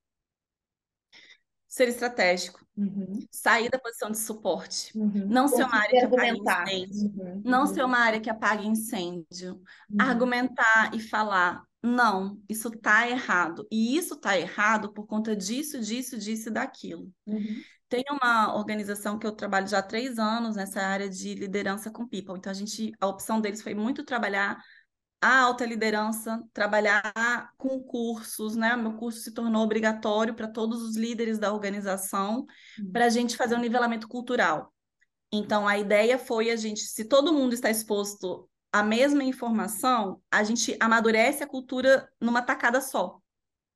[SPEAKER 3] Ser estratégico. Uhum. Sair da posição de suporte. Uhum. Não ser uma área que apague incêndio. Uhum, não ser uma área que apague incêndio. Argumentar e falar não, isso está errado. E isso está errado por conta disso, disso, disso e daquilo. Uhum. Tem uma organização que eu trabalho já há três anos nessa área de liderança com people. Então, a gente, a opção deles foi muito trabalhar a alta liderança, trabalhar com cursos, né? Meu curso se tornou obrigatório para todos os líderes da organização, uhum. para a gente fazer um nivelamento cultural. Então, a ideia foi a gente, se todo mundo está exposto a mesma informação, a gente amadurece a cultura numa tacada só.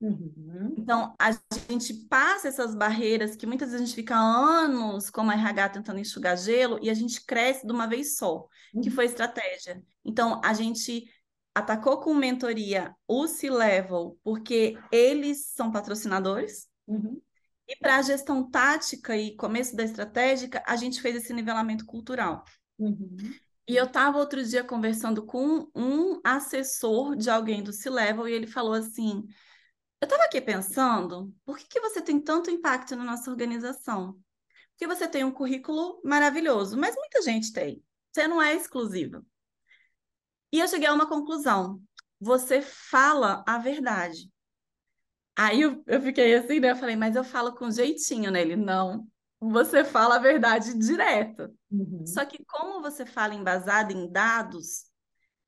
[SPEAKER 3] Uhum. Então, a gente passa essas barreiras que muitas vezes a gente fica anos como a RH tentando enxugar gelo e a gente cresce de uma vez só, uhum. que foi estratégia. Então, a gente atacou com mentoria o C-Level porque eles são patrocinadores. Uhum. E para a gestão tática e começo da estratégica, a gente fez esse nivelamento cultural. Uhum. E eu estava outro dia conversando com um assessor de alguém do C-Level e ele falou assim: Eu estava aqui pensando, por que, que você tem tanto impacto na nossa organização? Porque você tem um currículo maravilhoso, mas muita gente tem. Você não é exclusiva. E eu cheguei a uma conclusão: você fala a verdade. Aí eu, eu fiquei assim, né? Eu falei, mas eu falo com jeitinho nele. Não, você fala a verdade direto. Uhum. Só que como você fala embasado em dados,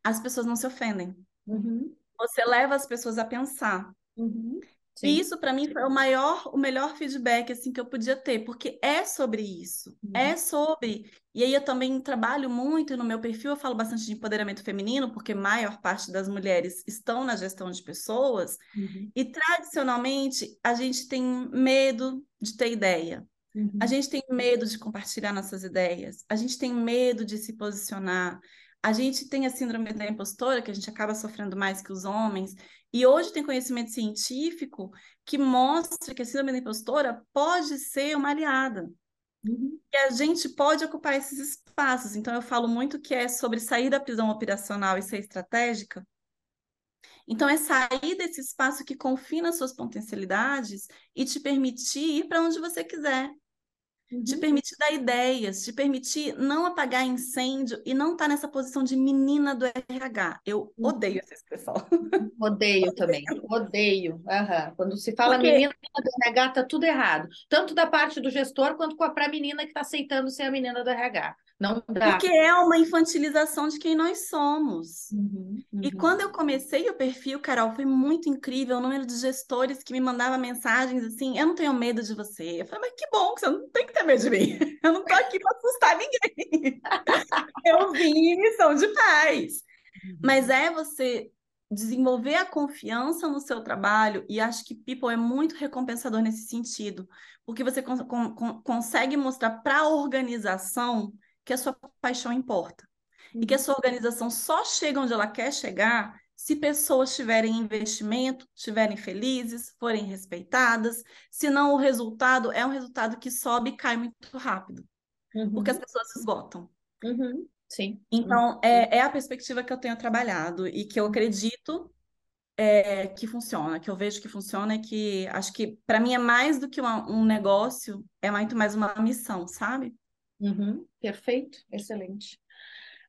[SPEAKER 3] as pessoas não se ofendem. Uhum. Você leva as pessoas a pensar. Uhum. E isso para mim foi o maior, o melhor feedback assim que eu podia ter, porque é sobre isso. É uhum. sobre. E aí eu também trabalho muito no meu perfil, eu falo bastante de empoderamento feminino, porque maior parte das mulheres estão na gestão de pessoas. Uhum. E tradicionalmente a gente tem medo de ter ideia. Uhum. A gente tem medo de compartilhar nossas ideias, a gente tem medo de se posicionar, a gente tem a síndrome da impostora, que a gente acaba sofrendo mais que os homens, e hoje tem conhecimento científico que mostra que a síndrome da impostora pode ser uma aliada. Uhum. E a gente pode ocupar esses espaços. Então, eu falo muito que é sobre sair da prisão operacional e ser estratégica. Então, é sair desse espaço que confina suas potencialidades e te permitir ir para onde você quiser uhum. te permitir dar ideias, te permitir não apagar incêndio e não estar tá nessa posição de menina do RH. Eu uhum. odeio essa expressão.
[SPEAKER 2] Odeio também, odeio. Uhum. Quando se fala Porque... menina do RH, está tudo errado. Tanto da parte do gestor quanto para a menina que está aceitando ser a menina do RH. Não dá.
[SPEAKER 3] Porque é uma infantilização de quem nós somos. Uhum, uhum. E quando eu comecei o perfil, Carol, foi muito incrível o número de gestores que me mandavam mensagens assim: eu não tenho medo de você. Eu falei, mas que bom que você não tem que ter medo de mim. Eu não tô aqui para assustar ninguém. eu vim em missão de paz. Uhum. Mas é você desenvolver a confiança no seu trabalho, e acho que People é muito recompensador nesse sentido, porque você con con consegue mostrar para a organização que a sua paixão importa. Uhum. E que a uhum. sua organização só chega onde ela quer chegar se pessoas tiverem investimento, estiverem felizes, forem respeitadas, senão o resultado é um resultado que sobe e cai muito rápido, uhum. porque as pessoas esgotam.
[SPEAKER 2] Uhum. Sim.
[SPEAKER 3] Então, uhum. é, é a perspectiva que eu tenho trabalhado e que eu acredito é, que funciona, que eu vejo que funciona e que acho que para mim é mais do que uma, um negócio, é muito mais uma missão, sabe?
[SPEAKER 2] Uhum, perfeito, excelente.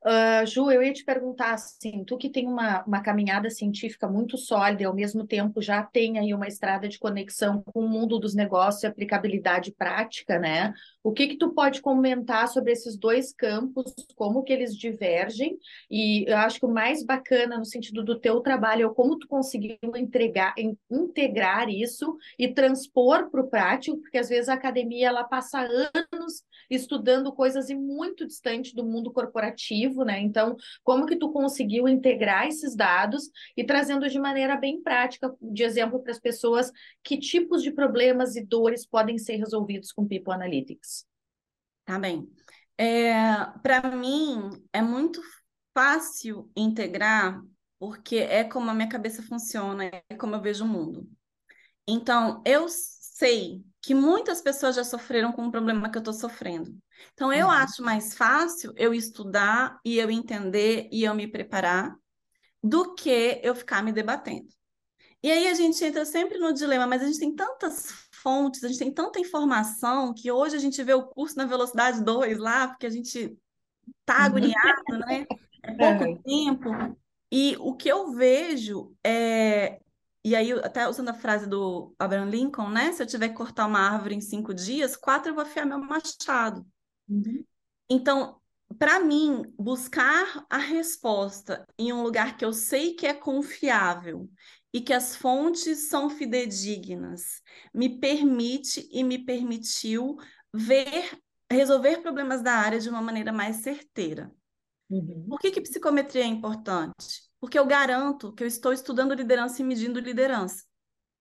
[SPEAKER 2] Uh, Ju, eu ia te perguntar assim, tu que tem uma, uma caminhada científica muito sólida e ao mesmo tempo já tem aí uma estrada de conexão com o mundo dos negócios e aplicabilidade prática, né? O que que tu pode comentar sobre esses dois campos, como que eles divergem? E eu acho que o mais bacana no sentido do teu trabalho é como tu conseguiu entregar, integrar isso e transpor para o prático, porque às vezes a academia ela passa anos estudando coisas muito distantes do mundo corporativo, né? Então, como que tu conseguiu integrar esses dados e trazendo de maneira bem prática, de exemplo para as pessoas, que tipos de problemas e dores podem ser resolvidos com People Analytics?
[SPEAKER 3] Tá bem. É, para mim, é muito fácil integrar, porque é como a minha cabeça funciona, é como eu vejo o mundo. Então, eu sei que muitas pessoas já sofreram com o problema que eu estou sofrendo. Então, eu uhum. acho mais fácil eu estudar e eu entender e eu me preparar do que eu ficar me debatendo. E aí a gente entra sempre no dilema, mas a gente tem tantas fontes, a gente tem tanta informação que hoje a gente vê o curso na velocidade 2 lá, porque a gente tá uhum. agoniado, né? É pouco é. tempo. E o que eu vejo é. E aí, até usando a frase do Abraham Lincoln, né? Se eu tiver que cortar uma árvore em cinco dias, quatro eu vou afiar meu machado. Uhum. Então, para mim, buscar a resposta em um lugar que eu sei que é confiável e que as fontes são fidedignas, me permite e me permitiu ver, resolver problemas da área de uma maneira mais certeira. Uhum. Por que, que psicometria é importante? Porque eu garanto que eu estou estudando liderança e medindo liderança.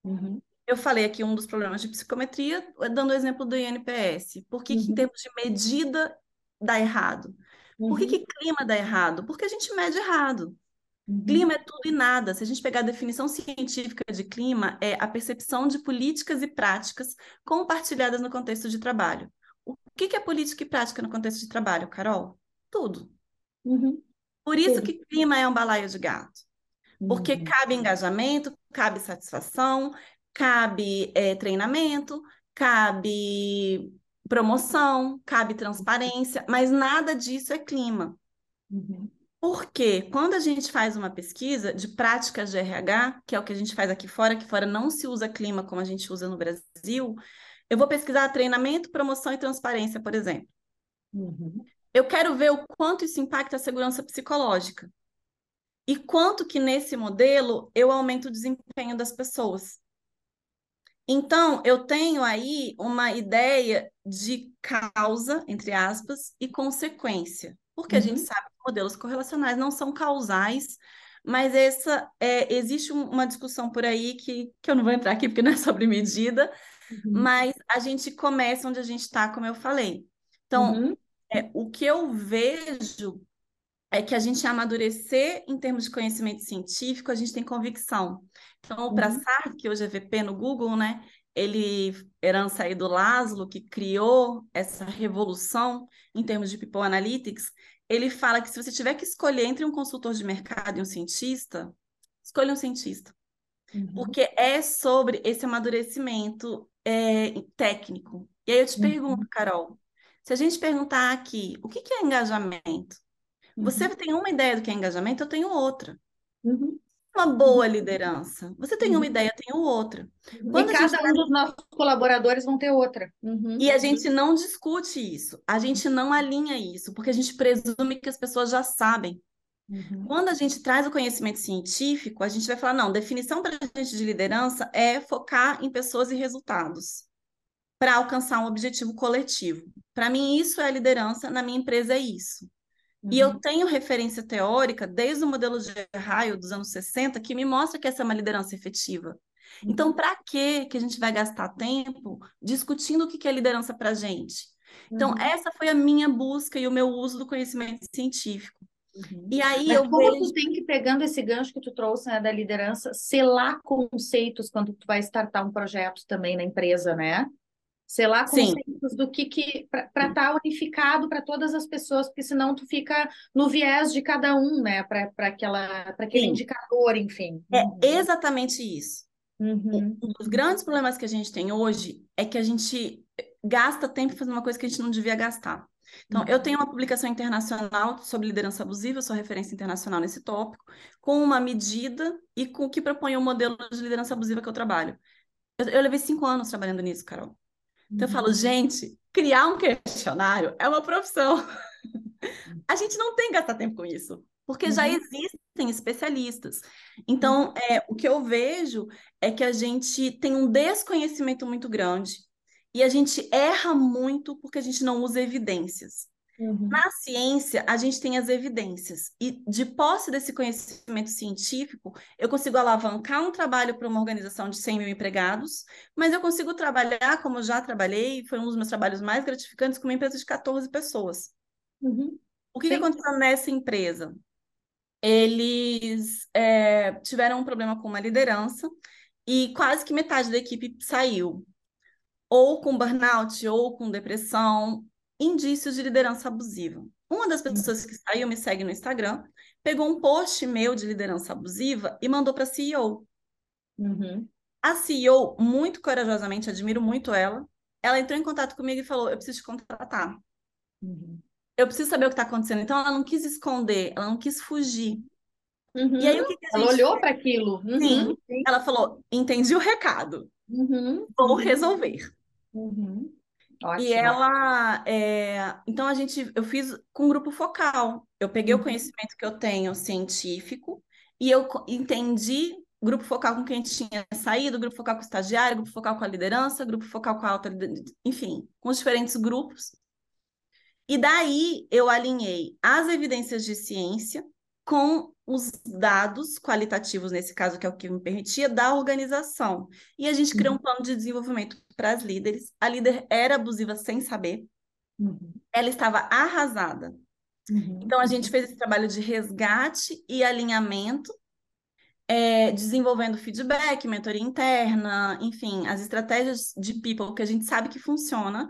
[SPEAKER 3] Uhum. Eu falei aqui um dos problemas de psicometria, dando o exemplo do INPS. Por que, uhum. que em termos de medida dá errado? Por que, que clima dá errado? Porque a gente mede errado. Uhum. Clima é tudo e nada. Se a gente pegar a definição científica de clima, é a percepção de políticas e práticas compartilhadas no contexto de trabalho. O que é política e prática no contexto de trabalho, Carol? Tudo. Uhum. Por isso que clima é um balaio de gato. Porque uhum. cabe engajamento, cabe satisfação, cabe é, treinamento, cabe promoção, cabe transparência, mas nada disso é clima. Uhum. Porque quando a gente faz uma pesquisa de práticas de RH, que é o que a gente faz aqui fora, que fora não se usa clima como a gente usa no Brasil, eu vou pesquisar treinamento, promoção e transparência, por exemplo. Uhum. Eu quero ver o quanto isso impacta a segurança psicológica. E quanto que nesse modelo eu aumento o desempenho das pessoas. Então, eu tenho aí uma ideia de causa, entre aspas, e consequência. Porque uhum. a gente uhum. sabe que modelos correlacionais não são causais, mas essa é, existe uma discussão por aí que, que eu não vou entrar aqui porque não é sobre medida, uhum. mas a gente começa onde a gente está, como eu falei. Então, uhum. É, o que eu vejo é que a gente amadurecer em termos de conhecimento científico, a gente tem convicção. Então, o Prassar, uhum. que hoje é VP no Google, né? Ele, herança aí do Laszlo, que criou essa revolução em termos de People Analytics, ele fala que se você tiver que escolher entre um consultor de mercado e um cientista, escolha um cientista. Uhum. Porque é sobre esse amadurecimento é, técnico. E aí eu te uhum. pergunto, Carol, se a gente perguntar aqui, o que, que é engajamento? Uhum. Você tem uma ideia do que é engajamento, eu tenho outra. Uhum. Uma boa liderança. Você tem uma uhum. ideia, eu tenho outra.
[SPEAKER 2] Uhum. Quando e cada um dos nossos colaboradores vão ter outra.
[SPEAKER 3] Uhum. E a gente não discute isso, a gente não alinha isso, porque a gente presume que as pessoas já sabem. Uhum. Quando a gente traz o conhecimento científico, a gente vai falar: não, definição para a gente de liderança é focar em pessoas e resultados para alcançar um objetivo coletivo. Para mim, isso é liderança, na minha empresa é isso. Uhum. E eu uhum. tenho referência teórica desde o modelo de raio dos anos 60 que me mostra que essa é uma liderança efetiva. Uhum. Então, para que que a gente vai gastar tempo discutindo o que é liderança para a gente? Então, uhum. essa foi a minha busca e o meu uso do conhecimento científico.
[SPEAKER 2] Uhum. E aí Mas eu como vejo... tu tem que, pegando esse gancho que tu trouxe né, da liderança, selar conceitos quando tu vai startar um projeto também na empresa, né? Sei lá, conceitos Sim. do que, que para estar tá unificado para todas as pessoas, porque senão tu fica no viés de cada um, né? Para aquela para aquele Sim. indicador, enfim.
[SPEAKER 3] É uhum. exatamente isso. Uhum. Um dos grandes problemas que a gente tem hoje é que a gente gasta tempo fazendo uma coisa que a gente não devia gastar. Então, eu tenho uma publicação internacional sobre liderança abusiva, eu sou referência internacional nesse tópico, com uma medida e com o que propõe o modelo de liderança abusiva que eu trabalho. Eu, eu levei cinco anos trabalhando nisso, Carol. Então eu falo, uhum. gente, criar um questionário é uma profissão. a gente não tem que gastar tempo com isso, porque uhum. já existem especialistas. Então, uhum. é, o que eu vejo é que a gente tem um desconhecimento muito grande E a gente erra muito porque a gente não usa evidências. Uhum. Na ciência, a gente tem as evidências, e de posse desse conhecimento científico, eu consigo alavancar um trabalho para uma organização de 100 mil empregados, mas eu consigo trabalhar, como já trabalhei, foi um dos meus trabalhos mais gratificantes, com uma empresa de 14 pessoas. Uhum. O que, que aconteceu nessa empresa? Eles é, tiveram um problema com uma liderança e quase que metade da equipe saiu, ou com burnout, ou com depressão, indícios de liderança abusiva. Uma das pessoas que saiu me segue no Instagram, pegou um post meu de liderança abusiva e mandou para a CEO. Uhum. A CEO, muito corajosamente, admiro muito ela, ela entrou em contato comigo e falou: Eu preciso te contratar. Uhum. Eu preciso saber o que está acontecendo. Então, ela não quis esconder, ela não quis fugir.
[SPEAKER 2] Uhum. E aí, o que, que Ela olhou para aquilo.
[SPEAKER 3] Uhum. Sim, Sim, ela falou: Entendi o recado. Uhum. Vou resolver. Uhum. Ótimo. E ela, é... então a gente, eu fiz com um grupo focal. Eu peguei uhum. o conhecimento que eu tenho científico e eu entendi grupo focal com quem tinha saído, grupo focal com o estagiário, grupo focal com a liderança, grupo focal com a alta, enfim, com os diferentes grupos. E daí eu alinhei as evidências de ciência com os dados qualitativos, nesse caso, que é o que me permitia, da organização. E a gente criou um uhum. plano de desenvolvimento para as líderes. A líder era abusiva sem saber. Uhum. Ela estava arrasada. Uhum. Então, a gente fez esse trabalho de resgate e alinhamento, é, desenvolvendo feedback, mentoria interna, enfim, as estratégias de people que a gente sabe que funciona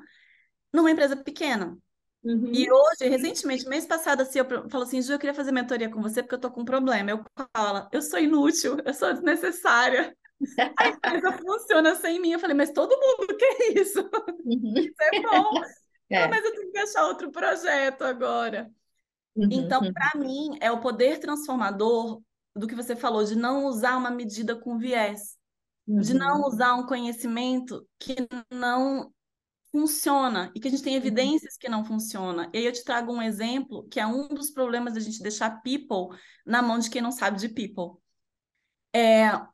[SPEAKER 3] numa empresa pequena. Uhum. E hoje, recentemente, mês passado, assim, eu falo assim, Ju, eu queria fazer mentoria com você porque eu tô com um problema. Eu falo, eu sou inútil, eu sou desnecessária. A empresa funciona sem mim. Eu falei, mas todo mundo quer isso. Uhum. Isso é bom. É. mas eu tenho que achar outro projeto agora. Uhum. Então, uhum. para mim, é o poder transformador do que você falou, de não usar uma medida com viés, de não uhum. usar um conhecimento que não funciona e que a gente tem uhum. evidências que não funciona. E aí eu te trago um exemplo que é um dos problemas da gente deixar people na mão de quem não sabe de people. É, a,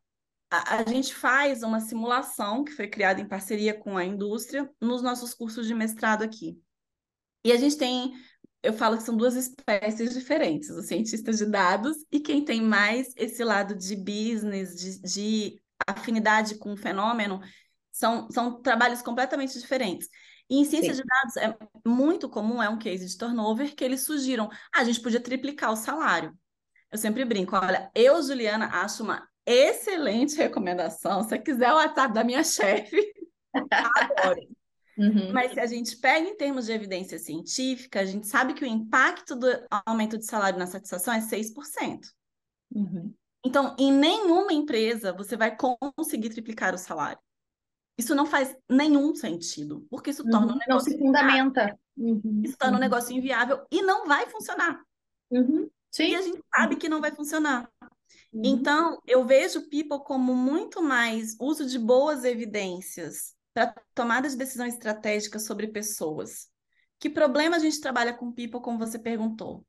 [SPEAKER 3] a gente faz uma simulação que foi criada em parceria com a indústria nos nossos cursos de mestrado aqui. E a gente tem, eu falo que são duas espécies diferentes, os cientistas de dados e quem tem mais esse lado de business, de, de afinidade com o fenômeno, são, são trabalhos completamente diferentes. E em ciência Sim. de dados é muito comum, é um case de turnover, que eles surgiram. Ah, a gente podia triplicar o salário. Eu sempre brinco, olha, eu, Juliana, acho uma excelente recomendação. Se você quiser o WhatsApp da minha chefe, adoro. Uhum. Mas se a gente pega em termos de evidência científica, a gente sabe que o impacto do aumento de salário na satisfação é 6%. Uhum. Então, em nenhuma empresa você vai conseguir triplicar o salário. Isso não faz nenhum sentido, porque isso torna uhum, um negócio.
[SPEAKER 2] Não se fundamenta.
[SPEAKER 3] Uhum, isso torna uhum. um negócio inviável e não vai funcionar. Uhum, sim. E a gente sabe que não vai funcionar. Uhum. Então, eu vejo People como muito mais uso de boas evidências para tomada de decisão estratégica sobre pessoas. Que problema a gente trabalha com People, como você perguntou?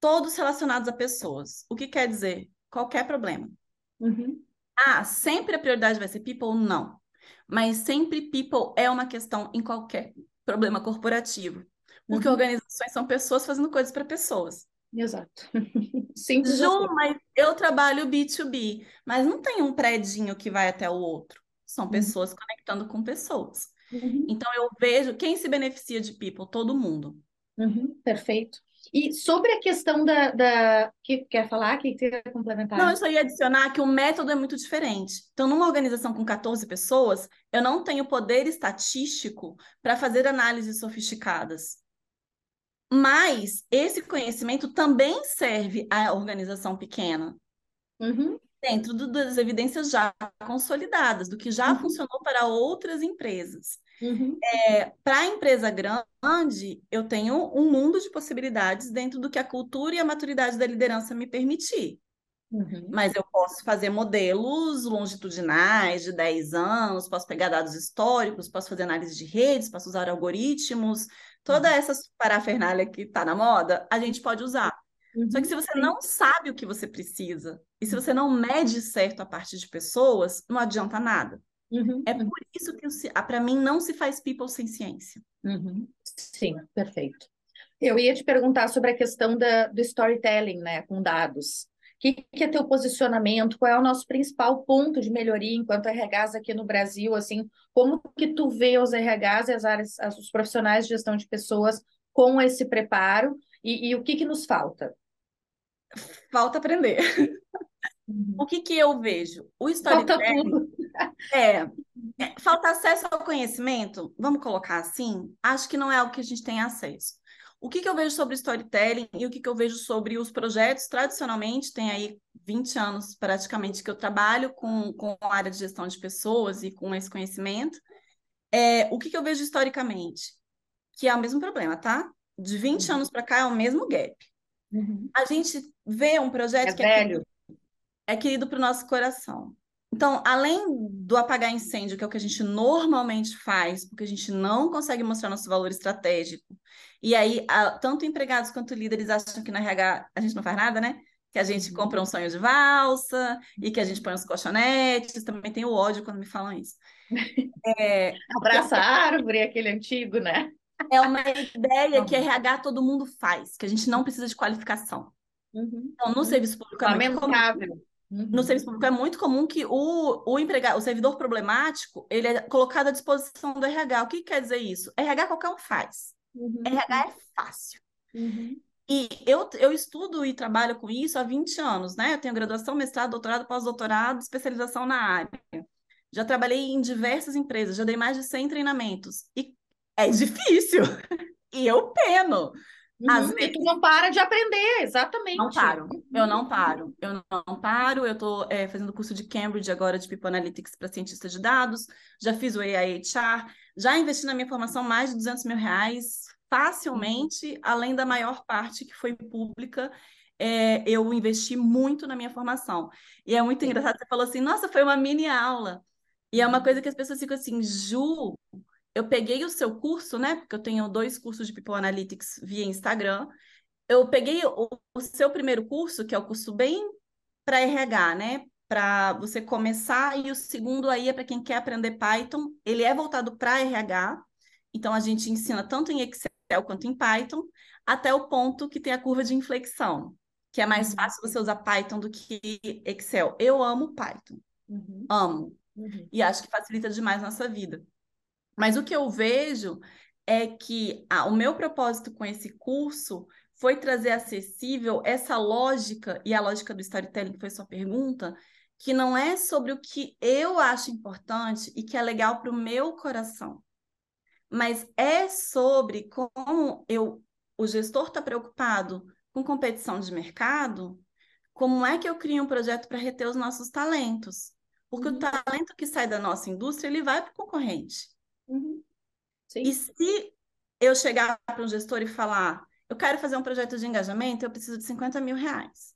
[SPEAKER 3] Todos relacionados a pessoas. O que quer dizer? Qualquer problema. Uhum. Ah, sempre a prioridade vai ser People? Não mas sempre people é uma questão em qualquer problema corporativo. Porque uhum. organizações são pessoas fazendo coisas para pessoas.
[SPEAKER 2] Exato.
[SPEAKER 3] Sim, Ju, mas eu trabalho B2B, mas não tem um predinho que vai até o outro. São uhum. pessoas uhum. conectando com pessoas. Uhum. Então eu vejo quem se beneficia de people, todo mundo.
[SPEAKER 2] Uhum. Perfeito. E sobre a questão da. da... que quer falar? que você quer complementar?
[SPEAKER 3] Não, eu só ia adicionar que o método é muito diferente. Então, numa organização com 14 pessoas, eu não tenho poder estatístico para fazer análises sofisticadas. Mas esse conhecimento também serve à organização pequena. Uhum. Dentro do, das evidências já consolidadas, do que já uhum. funcionou para outras empresas. Uhum. É, para a empresa grande, eu tenho um mundo de possibilidades dentro do que a cultura e a maturidade da liderança me permitir. Uhum. Mas eu posso fazer modelos longitudinais de 10 anos, posso pegar dados históricos, posso fazer análise de redes, posso usar algoritmos, toda uhum. essa parafernália que está na moda, a gente pode usar. Uhum. Só que se você não sabe o que você precisa, e se você não mede certo a parte de pessoas, não adianta nada. Uhum, é uhum. por isso que, para mim, não se faz people sem ciência.
[SPEAKER 2] Uhum. Sim, perfeito. Eu ia te perguntar sobre a questão da, do storytelling, né, com dados. O que, que, é teu posicionamento? Qual é o nosso principal ponto de melhoria enquanto RHs aqui no Brasil? Assim, como que tu vê os RHs e as áreas, os profissionais de gestão de pessoas com esse preparo e, e o que, que nos falta?
[SPEAKER 3] Falta aprender. Uhum. O que, que eu vejo? O storytelling. É, é, falta acesso ao conhecimento, vamos colocar assim? Acho que não é algo que a gente tem acesso. O que, que eu vejo sobre storytelling e o que, que eu vejo sobre os projetos, tradicionalmente, tem aí 20 anos praticamente que eu trabalho com, com a área de gestão de pessoas e com esse conhecimento. É, o que, que eu vejo historicamente? Que é o mesmo problema, tá? De 20 uhum. anos para cá é o mesmo gap. Uhum. A gente vê um projeto
[SPEAKER 2] é
[SPEAKER 3] que
[SPEAKER 2] é velho.
[SPEAKER 3] é querido para o nosso coração. Então, além do apagar incêndio, que é o que a gente normalmente faz, porque a gente não consegue mostrar nosso valor estratégico, e aí a, tanto empregados quanto líderes acham que na RH a gente não faz nada, né? Que a gente compra um uhum. sonho de valsa e que a gente põe os colchonetes, também tem o ódio quando me falam isso.
[SPEAKER 2] É, Abraça a árvore, aquele antigo, né?
[SPEAKER 3] É uma ideia que RH todo mundo faz, que a gente não precisa de qualificação. Uhum. Então, no serviço público é muito comum. Uhum. No serviço público é muito comum que o, o empregado, o servidor problemático, ele é colocado à disposição do RH. O que quer dizer isso? RH qualquer um faz. Uhum. RH é fácil. Uhum. E eu, eu estudo e trabalho com isso há 20 anos, né? Eu tenho graduação, mestrado, doutorado, pós-doutorado, especialização na área. Já trabalhei em diversas empresas, já dei mais de 100 treinamentos. E é difícil. e eu peno.
[SPEAKER 2] Uhum, vezes... E tu não para de aprender, exatamente.
[SPEAKER 3] Não paro, eu não paro, eu não paro. Eu estou é, fazendo curso de Cambridge agora de People Analytics para cientista de dados, já fiz o AIHR, já investi na minha formação mais de 200 mil reais facilmente, além da maior parte que foi pública. É, eu investi muito na minha formação. E é muito engraçado, você falou assim, nossa, foi uma mini aula. E é uma coisa que as pessoas ficam assim, Ju, eu peguei o seu curso, né? Porque eu tenho dois cursos de People Analytics via Instagram. Eu peguei o, o seu primeiro curso, que é o curso bem para RH, né? Para você começar, e o segundo aí é para quem quer aprender Python. Ele é voltado para RH, então a gente ensina tanto em Excel quanto em Python, até o ponto que tem a curva de inflexão, que é mais uhum. fácil você usar Python do que Excel. Eu amo Python, uhum. amo, uhum. e acho que facilita demais nossa vida. Mas o que eu vejo é que ah, o meu propósito com esse curso foi trazer acessível essa lógica, e a lógica do storytelling, que foi sua pergunta, que não é sobre o que eu acho importante e que é legal para o meu coração, mas é sobre como eu, o gestor está preocupado com competição de mercado, como é que eu crio um projeto para reter os nossos talentos? Porque uhum. o talento que sai da nossa indústria, ele vai para o concorrente. Uhum. E se eu chegar para um gestor e falar, eu quero fazer um projeto de engajamento, eu preciso de 50 mil reais.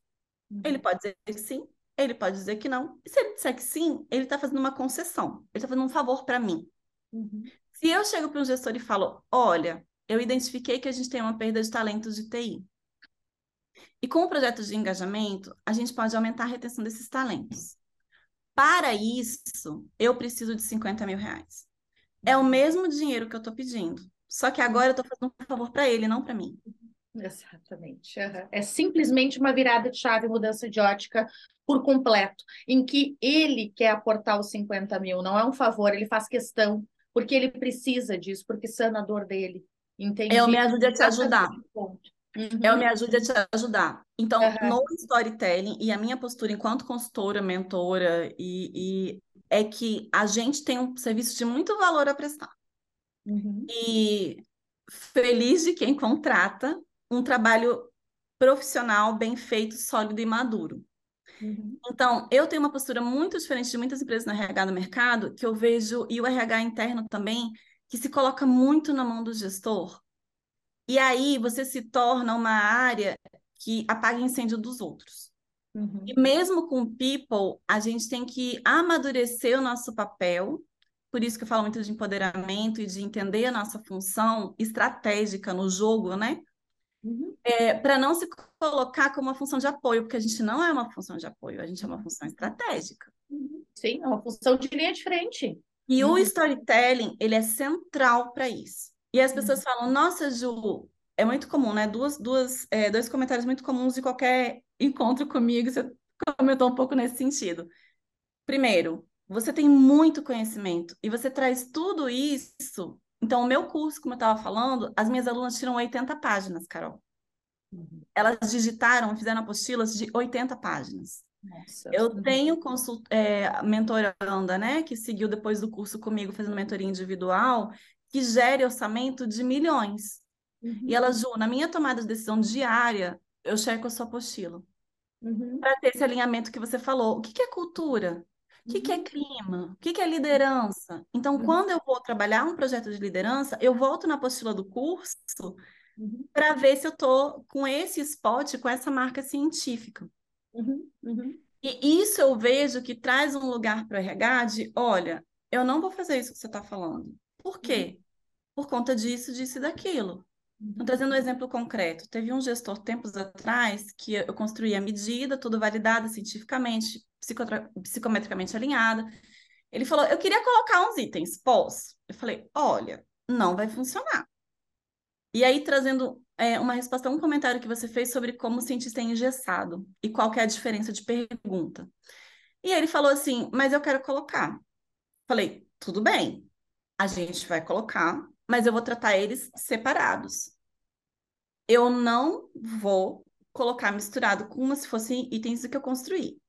[SPEAKER 3] Uhum. Ele pode dizer que sim, ele pode dizer que não. E se ele disser que sim, ele está fazendo uma concessão, ele está fazendo um favor para mim. Uhum. Se eu chego para um gestor e falo, olha, eu identifiquei que a gente tem uma perda de talentos de TI. E com o projeto de engajamento, a gente pode aumentar a retenção desses talentos. Para isso, eu preciso de 50 mil reais é o mesmo dinheiro que eu estou pedindo. Só que agora eu estou fazendo um favor para ele, não para mim.
[SPEAKER 2] Exatamente. Uhum. É simplesmente uma virada de chave, mudança de ótica por completo, em que ele quer aportar os 50 mil, não é um favor, ele faz questão, porque ele precisa disso, porque sana a dor dele. Entendi.
[SPEAKER 3] Eu me ajude a te ajudar. Uhum. Eu me ajude a te ajudar. Então, uhum. no storytelling e a minha postura enquanto consultora, mentora e, e é que a gente tem um serviço de muito valor a prestar. Uhum. E feliz de quem contrata um trabalho profissional bem feito, sólido e maduro. Uhum. Então, eu tenho uma postura muito diferente de muitas empresas no RH no mercado, que eu vejo, e o RH interno também, que se coloca muito na mão do gestor. E aí você se torna uma área que apaga incêndio dos outros. Uhum. E mesmo com people, a gente tem que amadurecer o nosso papel. Por isso que eu falo muito de empoderamento e de entender a nossa função estratégica no jogo, né? Uhum. É, para não se colocar como uma função de apoio, porque a gente não é uma função de apoio, a gente é uma função estratégica. Uhum.
[SPEAKER 2] sim, é uma função de linha de frente.
[SPEAKER 3] E uhum. o storytelling, ele é central para isso. E as pessoas uhum. falam, nossa, Ju, é muito comum, né? Duas, duas, é, dois comentários muito comuns de qualquer encontro comigo, você comentou um pouco nesse sentido. Primeiro, você tem muito conhecimento e você traz tudo isso. Então, o meu curso, como eu estava falando, as minhas alunas tiram 80 páginas, Carol. Uhum. Elas digitaram, fizeram apostilas de 80 páginas. Nossa, eu tenho consult... É, mentoranda, né, que seguiu depois do curso comigo, fazendo mentoria individual, que gere orçamento de milhões. Uhum. E ela, Ju, na minha tomada de decisão diária, eu checo a sua apostila. Uhum. Para ter esse alinhamento que você falou. O que, que é cultura? O que, que é uhum. clima? O que, que é liderança? Então, uhum. quando eu vou trabalhar um projeto de liderança, eu volto na apostila do curso uhum. para ver se eu estou com esse spot, com essa marca científica. Uhum. Uhum. E isso eu vejo que traz um lugar para o RH de, olha, eu não vou fazer isso que você está falando. Por quê? Uhum. Por conta disso, disso e daquilo. Então, trazendo um exemplo concreto, teve um gestor tempos atrás que eu construí a medida, tudo validado cientificamente, psicometricamente alinhada. Ele falou: Eu queria colocar uns itens, posso? Eu falei: Olha, não vai funcionar. E aí, trazendo é, uma resposta a um comentário que você fez sobre como o cientista é engessado e qual que é a diferença de pergunta. E ele falou assim: Mas eu quero colocar. Falei: Tudo bem, a gente vai colocar, mas eu vou tratar eles separados. Eu não vou colocar misturado como se fossem itens que eu construí.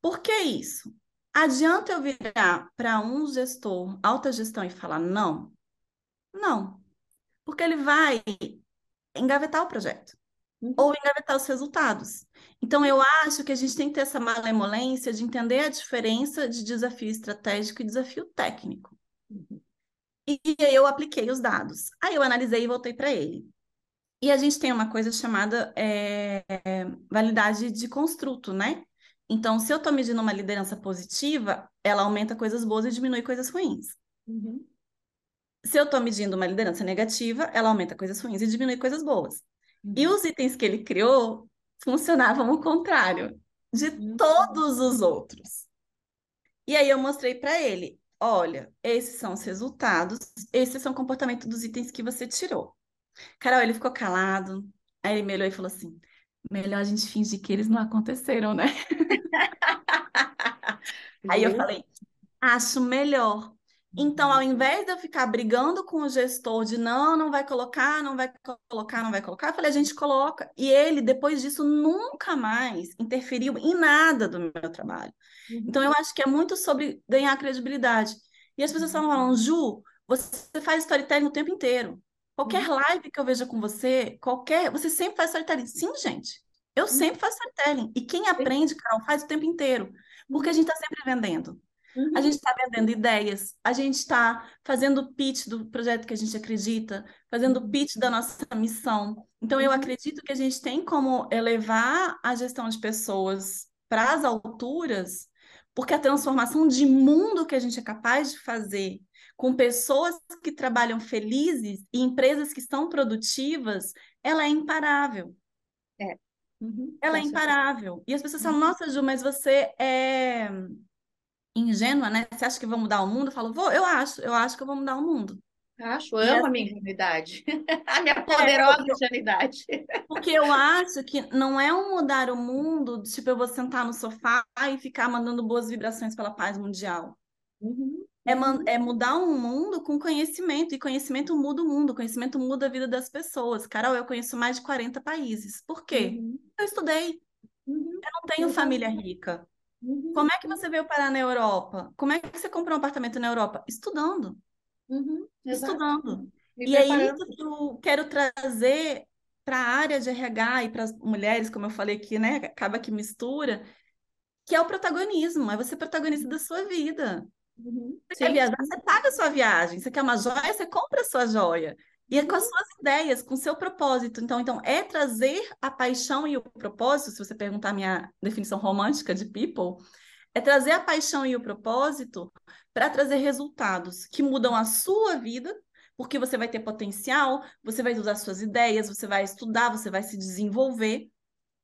[SPEAKER 3] Por que isso? Adianta eu virar para um gestor, alta gestão, e falar não? Não. Porque ele vai engavetar o projeto. Uhum. Ou engavetar os resultados. Então, eu acho que a gente tem que ter essa malemolência de entender a diferença de desafio estratégico e desafio técnico. Uhum. E aí eu apliquei os dados. Aí eu analisei e voltei para ele. E a gente tem uma coisa chamada é, validade de construto, né? Então, se eu estou medindo uma liderança positiva, ela aumenta coisas boas e diminui coisas ruins. Uhum. Se eu estou medindo uma liderança negativa, ela aumenta coisas ruins e diminui coisas boas. Uhum. E os itens que ele criou funcionavam o contrário de uhum. todos os outros. E aí eu mostrei para ele, olha, esses são os resultados, esses são o comportamento dos itens que você tirou. Carol, ele ficou calado, aí ele me olhou e falou assim, melhor a gente fingir que eles não aconteceram, né? aí eu falei, acho melhor. Então, ao invés de eu ficar brigando com o gestor de não, não vai colocar, não vai colocar, não vai colocar, eu falei, a gente coloca. E ele, depois disso, nunca mais interferiu em nada do meu trabalho. Uhum. Então, eu acho que é muito sobre ganhar credibilidade. E as pessoas estavam falando, Ju, você faz storytelling o tempo inteiro. Qualquer uhum. live que eu veja com você, qualquer. Você sempre faz storytelling. Sim, gente. Eu uhum. sempre faço storytelling. E quem aprende, Carol, faz o tempo inteiro. Porque a gente está sempre vendendo. Uhum. A gente está vendendo ideias, a gente está fazendo pitch do projeto que a gente acredita, fazendo pitch da nossa missão. Então, eu acredito que a gente tem como elevar a gestão de pessoas para as alturas, porque a transformação de mundo que a gente é capaz de fazer com pessoas que trabalham felizes e empresas que estão produtivas, ela é imparável.
[SPEAKER 2] É.
[SPEAKER 3] Uhum, ela é imparável. E as pessoas falam, nossa, Ju, mas você é ingênua, né? Você acha que vai mudar o mundo? Eu falo, vou, eu acho, eu acho que eu vou mudar o mundo.
[SPEAKER 2] Acho, amo essa... a minha ingenuidade. a minha poderosa é, ingenuidade.
[SPEAKER 3] Porque eu acho que não é um mudar o mundo, tipo, eu vou sentar no sofá e ficar mandando boas vibrações pela paz mundial. Uhum. É, man, é mudar um mundo com conhecimento, e conhecimento muda o mundo, conhecimento muda a vida das pessoas. Carol, eu conheço mais de 40 países. Por quê? Uhum. Eu estudei. Uhum. Eu não tenho família rica. Uhum. Como é que você veio parar na Europa? Como é que você comprou um apartamento na Europa? Estudando.
[SPEAKER 2] Uhum.
[SPEAKER 3] Estudando. e é isso que eu quero trazer para a área de RH e para as mulheres, como eu falei aqui, né? Acaba que mistura, que é o protagonismo, é você protagonista da sua vida. Uhum. Você quer viajar, você paga a sua viagem. Você quer uma joia, você compra a sua joia. E é com as uhum. suas ideias, com o seu propósito. Então, então, é trazer a paixão e o propósito, se você perguntar a minha definição romântica de people, é trazer a paixão e o propósito para trazer resultados que mudam a sua vida, porque você vai ter potencial, você vai usar suas ideias, você vai estudar, você vai se desenvolver.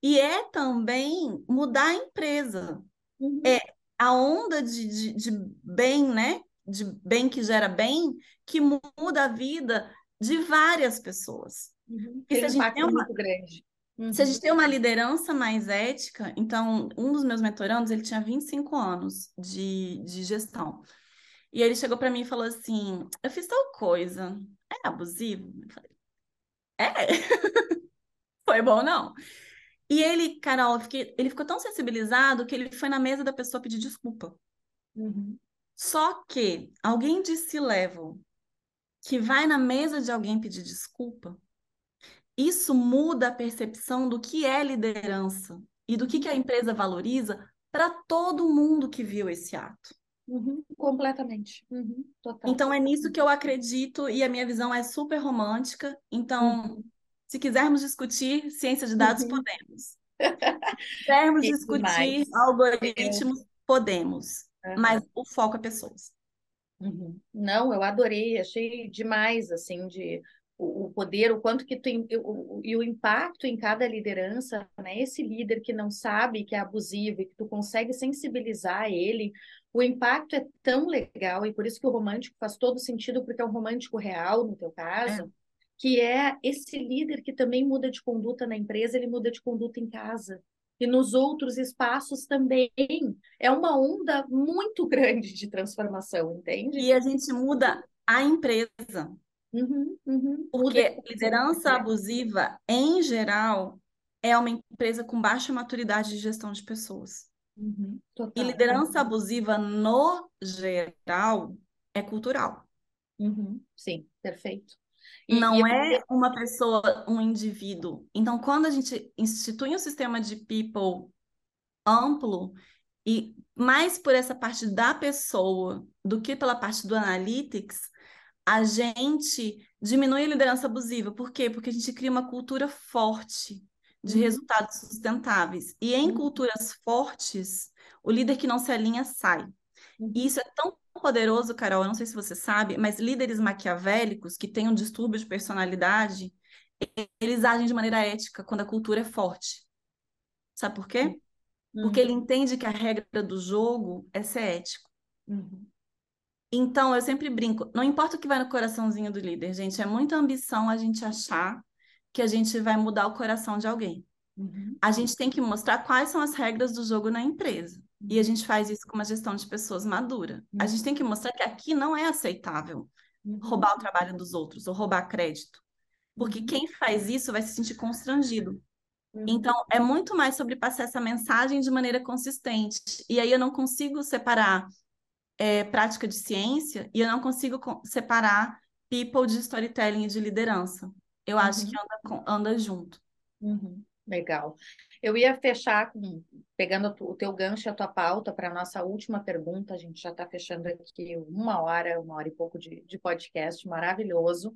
[SPEAKER 3] E é também mudar a empresa. Uhum. É a onda de, de, de bem, né? De bem que gera bem, que muda a vida de várias pessoas.
[SPEAKER 2] Uhum. Tem um impacto uma... muito grande.
[SPEAKER 3] Uhum. Se a gente tem uma liderança mais ética, então, um dos meus mentorandos, ele tinha 25 anos de, de gestão. E ele chegou para mim e falou assim: Eu fiz tal coisa, é abusivo? Eu falei: É. Foi bom, não. E ele, Carol, fiquei, ele ficou tão sensibilizado que ele foi na mesa da pessoa pedir desculpa.
[SPEAKER 2] Uhum.
[SPEAKER 3] Só que alguém de C-level que vai na mesa de alguém pedir desculpa, isso muda a percepção do que é liderança e do que, que a empresa valoriza para todo mundo que viu esse ato.
[SPEAKER 2] Uhum, completamente. Uhum,
[SPEAKER 3] então é nisso que eu acredito e a minha visão é super romântica. Então, uhum. se quisermos discutir ciência de dados, uhum. podemos. Se quisermos discutir algoritmos, podemos. Mas o foco é pessoas.
[SPEAKER 2] Uhum. Não, eu adorei, achei demais, assim, de o, o poder, o quanto que tu o, e o impacto em cada liderança, né? Esse líder que não sabe que é abusivo e que tu consegue sensibilizar ele, o impacto é tão legal e por isso que o romântico faz todo sentido porque é um romântico real no teu caso. É. Que é esse líder que também muda de conduta na empresa, ele muda de conduta em casa e nos outros espaços também. É uma onda muito grande de transformação, entende?
[SPEAKER 3] E a gente muda a empresa.
[SPEAKER 2] Uhum, uhum.
[SPEAKER 3] Porque liderança abusiva, em geral, é uma empresa com baixa maturidade de gestão de pessoas.
[SPEAKER 2] Uhum,
[SPEAKER 3] e liderança abusiva, no geral, é cultural.
[SPEAKER 2] Uhum, sim, perfeito.
[SPEAKER 3] E, não e é uma pessoa, um indivíduo. Então, quando a gente institui um sistema de people amplo, e mais por essa parte da pessoa do que pela parte do analytics, a gente diminui a liderança abusiva. Por quê? Porque a gente cria uma cultura forte de uhum. resultados sustentáveis. E em uhum. culturas fortes, o líder que não se alinha sai. E isso é tão poderoso, Carol, eu não sei se você sabe, mas líderes maquiavélicos que têm um distúrbio de personalidade, eles agem de maneira ética quando a cultura é forte. Sabe por quê? Uhum. Porque ele entende que a regra do jogo é ser ético.
[SPEAKER 2] Uhum.
[SPEAKER 3] Então, eu sempre brinco, não importa o que vai no coraçãozinho do líder, gente, é muita ambição a gente achar que a gente vai mudar o coração de alguém.
[SPEAKER 2] Uhum.
[SPEAKER 3] A gente tem que mostrar quais são as regras do jogo na empresa. Uhum. E a gente faz isso com uma gestão de pessoas madura. Uhum. A gente tem que mostrar que aqui não é aceitável uhum. roubar o trabalho dos outros ou roubar crédito. Porque uhum. quem faz isso vai se sentir constrangido. Uhum. Então, é muito mais sobre passar essa mensagem de maneira consistente. E aí eu não consigo separar é, prática de ciência e eu não consigo separar people de storytelling e de liderança. Eu uhum. acho que anda, anda junto.
[SPEAKER 2] Uhum. Legal. Eu ia fechar com, pegando o teu gancho, a tua pauta para a nossa última pergunta. A gente já está fechando aqui uma hora, uma hora e pouco de, de podcast, maravilhoso.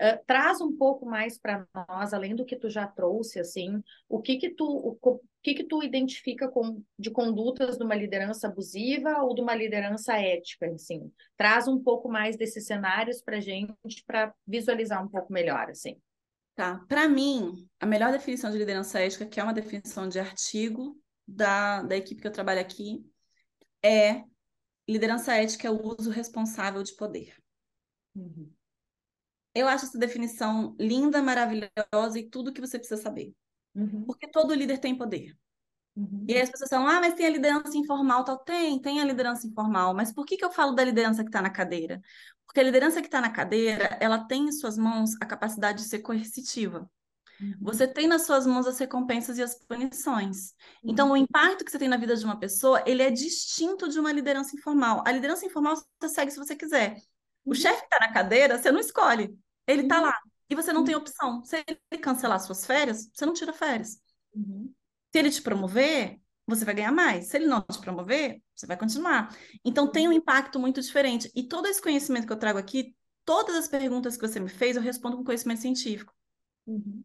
[SPEAKER 2] Uh, traz um pouco mais para nós, além do que tu já trouxe, assim, o que que tu, o, o que que tu identifica com, de condutas de uma liderança abusiva ou de uma liderança ética, assim? Traz um pouco mais desses cenários para gente, para visualizar um pouco melhor, assim.
[SPEAKER 3] Tá. Para mim, a melhor definição de liderança ética, que é uma definição de artigo da, da equipe que eu trabalho aqui, é liderança ética é o uso responsável de poder.
[SPEAKER 2] Uhum.
[SPEAKER 3] Eu acho essa definição linda, maravilhosa e tudo que você precisa saber.
[SPEAKER 2] Uhum.
[SPEAKER 3] Porque todo líder tem poder.
[SPEAKER 2] Uhum.
[SPEAKER 3] E aí as pessoas falam, ah, mas tem a liderança informal, tal. Tem, tem a liderança informal. Mas por que, que eu falo da liderança que está na cadeira? Porque a liderança que está na cadeira, ela tem em suas mãos a capacidade de ser coercitiva. Uhum. Você tem nas suas mãos as recompensas e as punições. Uhum. Então, o impacto que você tem na vida de uma pessoa, ele é distinto de uma liderança informal. A liderança informal você segue se você quiser. O uhum. chefe está na cadeira, você não escolhe. Ele está uhum. lá. E você não tem uhum. opção. Se ele cancelar suas férias, você não tira férias.
[SPEAKER 2] Uhum.
[SPEAKER 3] Se ele te promover, você vai ganhar mais. Se ele não te promover, você vai continuar. Então tem um impacto muito diferente. E todo esse conhecimento que eu trago aqui, todas as perguntas que você me fez, eu respondo com conhecimento científico.
[SPEAKER 2] Uhum.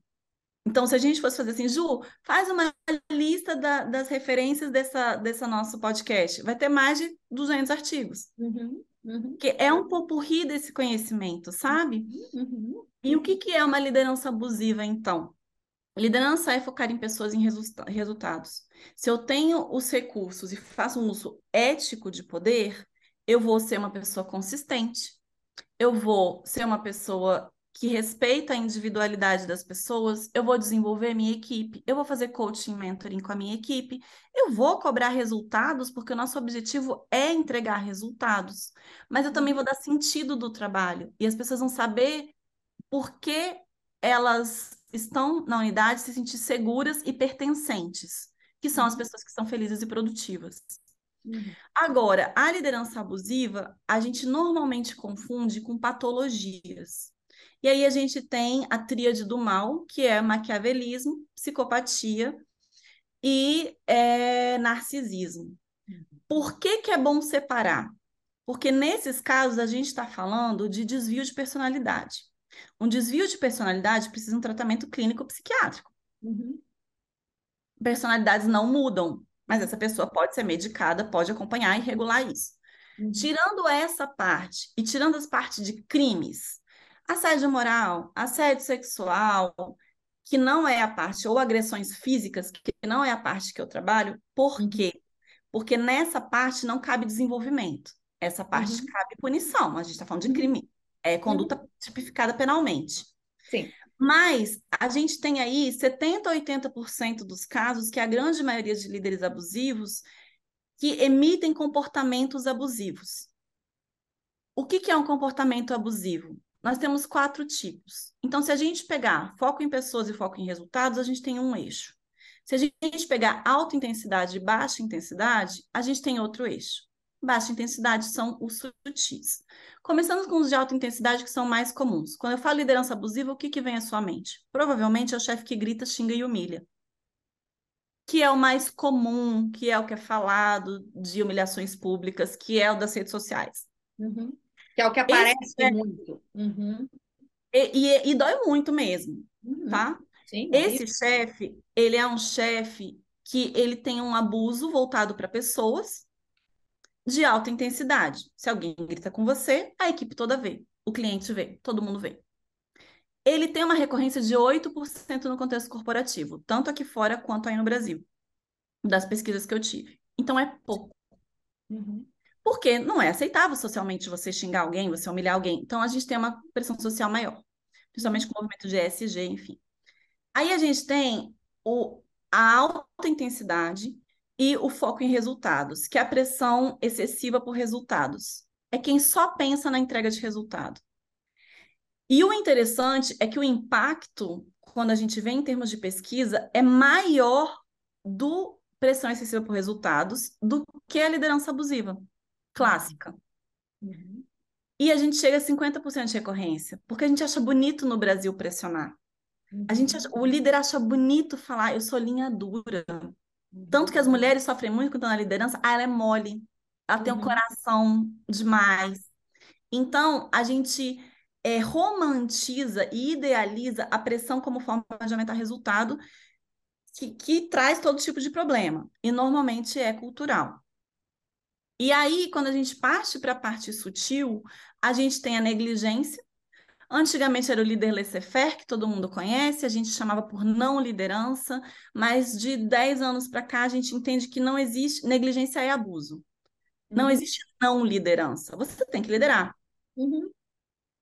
[SPEAKER 3] Então, se a gente fosse fazer assim, Ju, faz uma lista da, das referências dessa, dessa nosso podcast, vai ter mais de 200 artigos.
[SPEAKER 2] Uhum, uhum.
[SPEAKER 3] Que é um popurri desse conhecimento, sabe?
[SPEAKER 2] Uhum.
[SPEAKER 3] E o que, que é uma liderança abusiva, então? Liderança é focar em pessoas em resulta resultados. Se eu tenho os recursos e faço um uso ético de poder, eu vou ser uma pessoa consistente. Eu vou ser uma pessoa que respeita a individualidade das pessoas, eu vou desenvolver minha equipe, eu vou fazer coaching mentoring com a minha equipe, eu vou cobrar resultados, porque o nosso objetivo é entregar resultados, mas eu também vou dar sentido do trabalho, e as pessoas vão saber por que elas estão na unidade se sentir seguras e pertencentes, que são as uhum. pessoas que são felizes e produtivas. Uhum. Agora, a liderança abusiva, a gente normalmente confunde com patologias. E aí a gente tem a tríade do mal, que é maquiavelismo, psicopatia e é, narcisismo. Por que, que é bom separar? Porque nesses casos a gente está falando de desvio de personalidade. Um desvio de personalidade precisa de um tratamento clínico psiquiátrico. Uhum. Personalidades não mudam, mas essa pessoa pode ser medicada, pode acompanhar e regular isso. Uhum. Tirando essa parte e tirando as partes de crimes, Assédio moral, assédio sexual, que não é a parte, ou agressões físicas, que não é a parte que eu trabalho, por uhum. quê? Porque nessa parte não cabe desenvolvimento. Essa parte uhum. cabe punição. A gente está falando de uhum. crime. É conduta uhum. tipificada penalmente.
[SPEAKER 2] Sim.
[SPEAKER 3] Mas a gente tem aí 70% a 80% dos casos que a grande maioria de líderes abusivos que emitem comportamentos abusivos. O que, que é um comportamento abusivo? nós temos quatro tipos. Então, se a gente pegar foco em pessoas e foco em resultados, a gente tem um eixo. Se a gente pegar alta intensidade e baixa intensidade, a gente tem outro eixo. Baixa intensidade são os sutis. Começando com os de alta intensidade, que são mais comuns. Quando eu falo liderança abusiva, o que, que vem à sua mente? Provavelmente é o chefe que grita, xinga e humilha. Que é o mais comum, que é o que é falado de humilhações públicas, que é o das redes sociais.
[SPEAKER 2] Uhum. Que é o que aparece Esse, muito. Uhum.
[SPEAKER 3] E, e, e, dói muito mesmo, uhum. tá? Sim, Esse chefe, ele é um chefe que ele tem um abuso voltado para pessoas de alta intensidade. Se alguém grita com você, a equipe toda vê, o cliente vê, todo mundo vê. Ele tem uma recorrência de 8% no contexto corporativo, tanto aqui fora quanto aí no Brasil, das pesquisas que eu tive. Então é pouco. Uhum porque não é aceitável socialmente você xingar alguém, você humilhar alguém. Então, a gente tem uma pressão social maior, principalmente com o movimento de ESG, enfim. Aí a gente tem o, a alta intensidade e o foco em resultados, que é a pressão excessiva por resultados. É quem só pensa na entrega de resultado. E o interessante é que o impacto, quando a gente vê em termos de pesquisa, é maior do pressão excessiva por resultados do que a liderança abusiva clássica. Uhum. E a gente chega a 50% de recorrência, porque a gente acha bonito no Brasil pressionar. Uhum. A gente acha, o líder acha bonito falar, eu sou linha dura. Uhum. Tanto que as mulheres sofrem muito quando estão na liderança, ah, ela é mole, ela tem um uhum. coração demais. Então, a gente é, romantiza e idealiza a pressão como forma de aumentar resultado, que, que traz todo tipo de problema. E normalmente é cultural. E aí, quando a gente parte para a parte sutil, a gente tem a negligência. Antigamente era o líder laissez-faire, que todo mundo conhece, a gente chamava por não liderança, mas de 10 anos para cá a gente entende que não existe negligência e abuso. Não uhum. existe não liderança. Você tem que liderar. Uhum.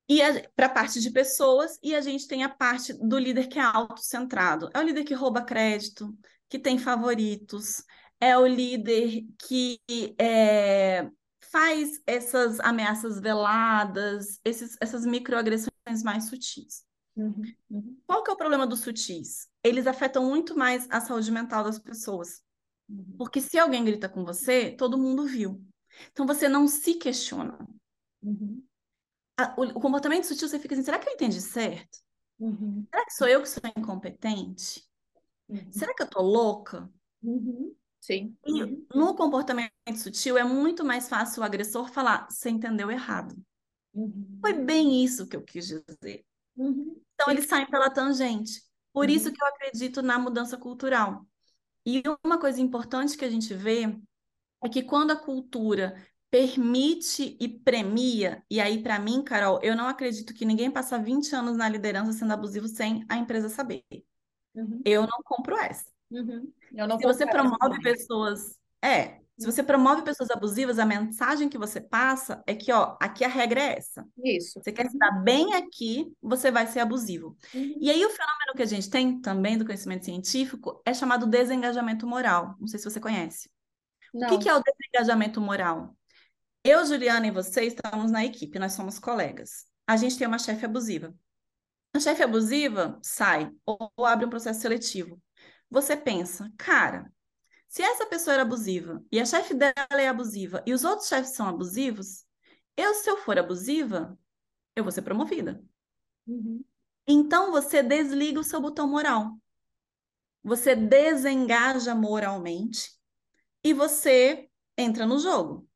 [SPEAKER 3] E para a parte de pessoas, e a gente tem a parte do líder que é autocentrado. É o líder que rouba crédito, que tem favoritos, é o líder que é, faz essas ameaças veladas, esses, essas microagressões mais sutis. Uhum, uhum. Qual que é o problema dos sutis? Eles afetam muito mais a saúde mental das pessoas. Uhum. Porque se alguém grita com você, todo mundo viu. Então você não se questiona. Uhum. A, o, o, comportamento sutil, você fica assim, será que eu entendi certo? Uhum. Será que sou eu que sou incompetente? Uhum. Será que eu tô louca?
[SPEAKER 2] Sim.
[SPEAKER 3] E no comportamento sutil é muito mais fácil o agressor falar, você entendeu errado. Uhum. Foi bem isso que eu quis dizer. Uhum. Então, eles saem pela tangente. Por uhum. isso que eu acredito na mudança cultural. E uma coisa importante que a gente vê é que quando a cultura permite e premia, e aí para mim, Carol, eu não acredito que ninguém passa 20 anos na liderança sendo abusivo sem a empresa saber. Uhum. Eu não compro essa.
[SPEAKER 2] Uhum. Eu não
[SPEAKER 3] Se você promove pessoas. É, se você promove pessoas abusivas, a mensagem que você passa é que, ó, aqui a regra é essa.
[SPEAKER 2] Isso.
[SPEAKER 3] Você quer estar bem aqui, você vai ser abusivo.
[SPEAKER 2] Uhum.
[SPEAKER 3] E aí o fenômeno que a gente tem também do conhecimento científico é chamado desengajamento moral. Não sei se você conhece.
[SPEAKER 2] Não.
[SPEAKER 3] O que, que é o desengajamento moral? Eu, Juliana e você estamos na equipe, nós somos colegas. A gente tem uma chefe abusiva. A chefe abusiva sai ou, ou abre um processo seletivo. Você pensa, cara, se essa pessoa era abusiva e a chefe dela é abusiva e os outros chefes são abusivos, eu, se eu for abusiva, eu vou ser promovida.
[SPEAKER 2] Uhum.
[SPEAKER 3] Então você desliga o seu botão moral. Você desengaja moralmente e você entra no jogo.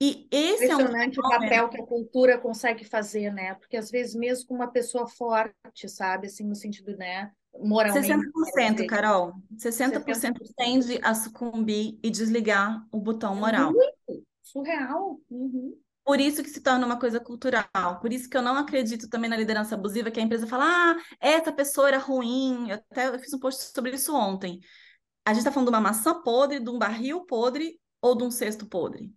[SPEAKER 3] E esse é um
[SPEAKER 2] Impressionante o papel que a cultura consegue fazer, né? Porque às vezes mesmo com uma pessoa forte, sabe, assim no sentido, né, moralmente.
[SPEAKER 3] 60%, Carol. 60%, 60% tende a sucumbir e desligar o botão moral.
[SPEAKER 2] Muito surreal. Uhum.
[SPEAKER 3] Por isso que se torna uma coisa cultural. Por isso que eu não acredito também na liderança abusiva, que a empresa fala, ah, essa pessoa era ruim. Eu até eu fiz um post sobre isso ontem. A gente está falando de uma maçã podre, de um barril podre ou de um cesto podre.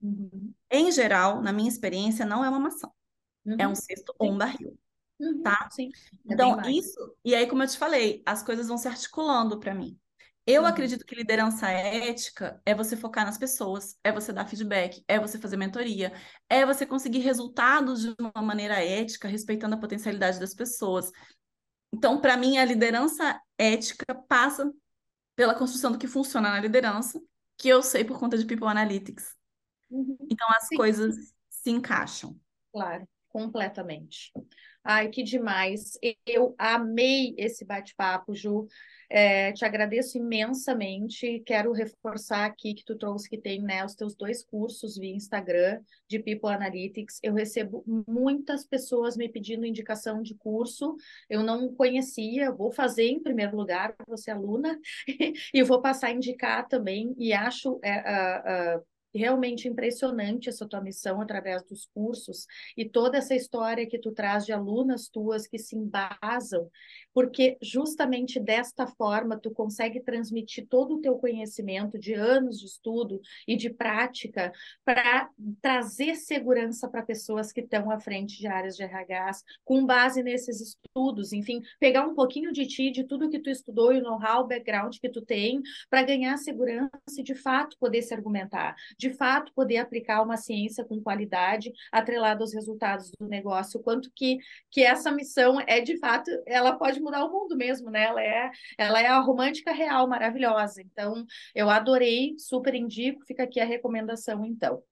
[SPEAKER 2] Uhum.
[SPEAKER 3] Em geral, na minha experiência, não é uma maçã.
[SPEAKER 2] Uhum.
[SPEAKER 3] É um cesto ou um barril.
[SPEAKER 2] Uhum.
[SPEAKER 3] Tá?
[SPEAKER 2] Sim. É
[SPEAKER 3] então, isso, e aí, como eu te falei, as coisas vão se articulando para mim. Eu
[SPEAKER 2] Uhum.
[SPEAKER 3] acredito que liderança ética é você focar nas pessoas, é você dar feedback, é você fazer mentoria, é você conseguir resultados de uma maneira ética, respeitando a potencialidade das pessoas. Então, para mim, a liderança ética passa pela construção do que funciona na liderança, que eu sei por conta de People Analytics.
[SPEAKER 2] Uhum.
[SPEAKER 3] Então, as
[SPEAKER 2] Sim.
[SPEAKER 3] coisas se encaixam.
[SPEAKER 2] Claro, completamente. Ai, que demais. Eu amei esse bate-papo, Ju. É, te agradeço imensamente. Quero reforçar aqui que tu trouxe que tem né, os teus dois cursos via Instagram de People Analytics. Eu recebo muitas pessoas me pedindo indicação de curso. Eu não conhecia, vou fazer em primeiro lugar, você aluna, e vou passar a indicar também. E acho é, realmente impressionante essa tua missão através dos cursos e toda essa história que tu traz de alunas tuas que se embasam, porque justamente desta forma tu consegue transmitir todo o teu conhecimento de anos de estudo e de prática para trazer segurança para pessoas que estão à frente de áreas de RHs, com base nesses estudos, enfim, pegar um pouquinho de ti, de tudo que tu estudou e o know-how, o background que tu tem, para ganhar segurança e de fato poder se argumentar de fato poder aplicar uma ciência com qualidade atrelada aos resultados do negócio, quanto que, que essa missão é de fato, ela pode mudar o mundo mesmo, né? Ela é, ela é a romântica real, maravilhosa. Então, eu adorei, super indico, fica aqui a recomendação então.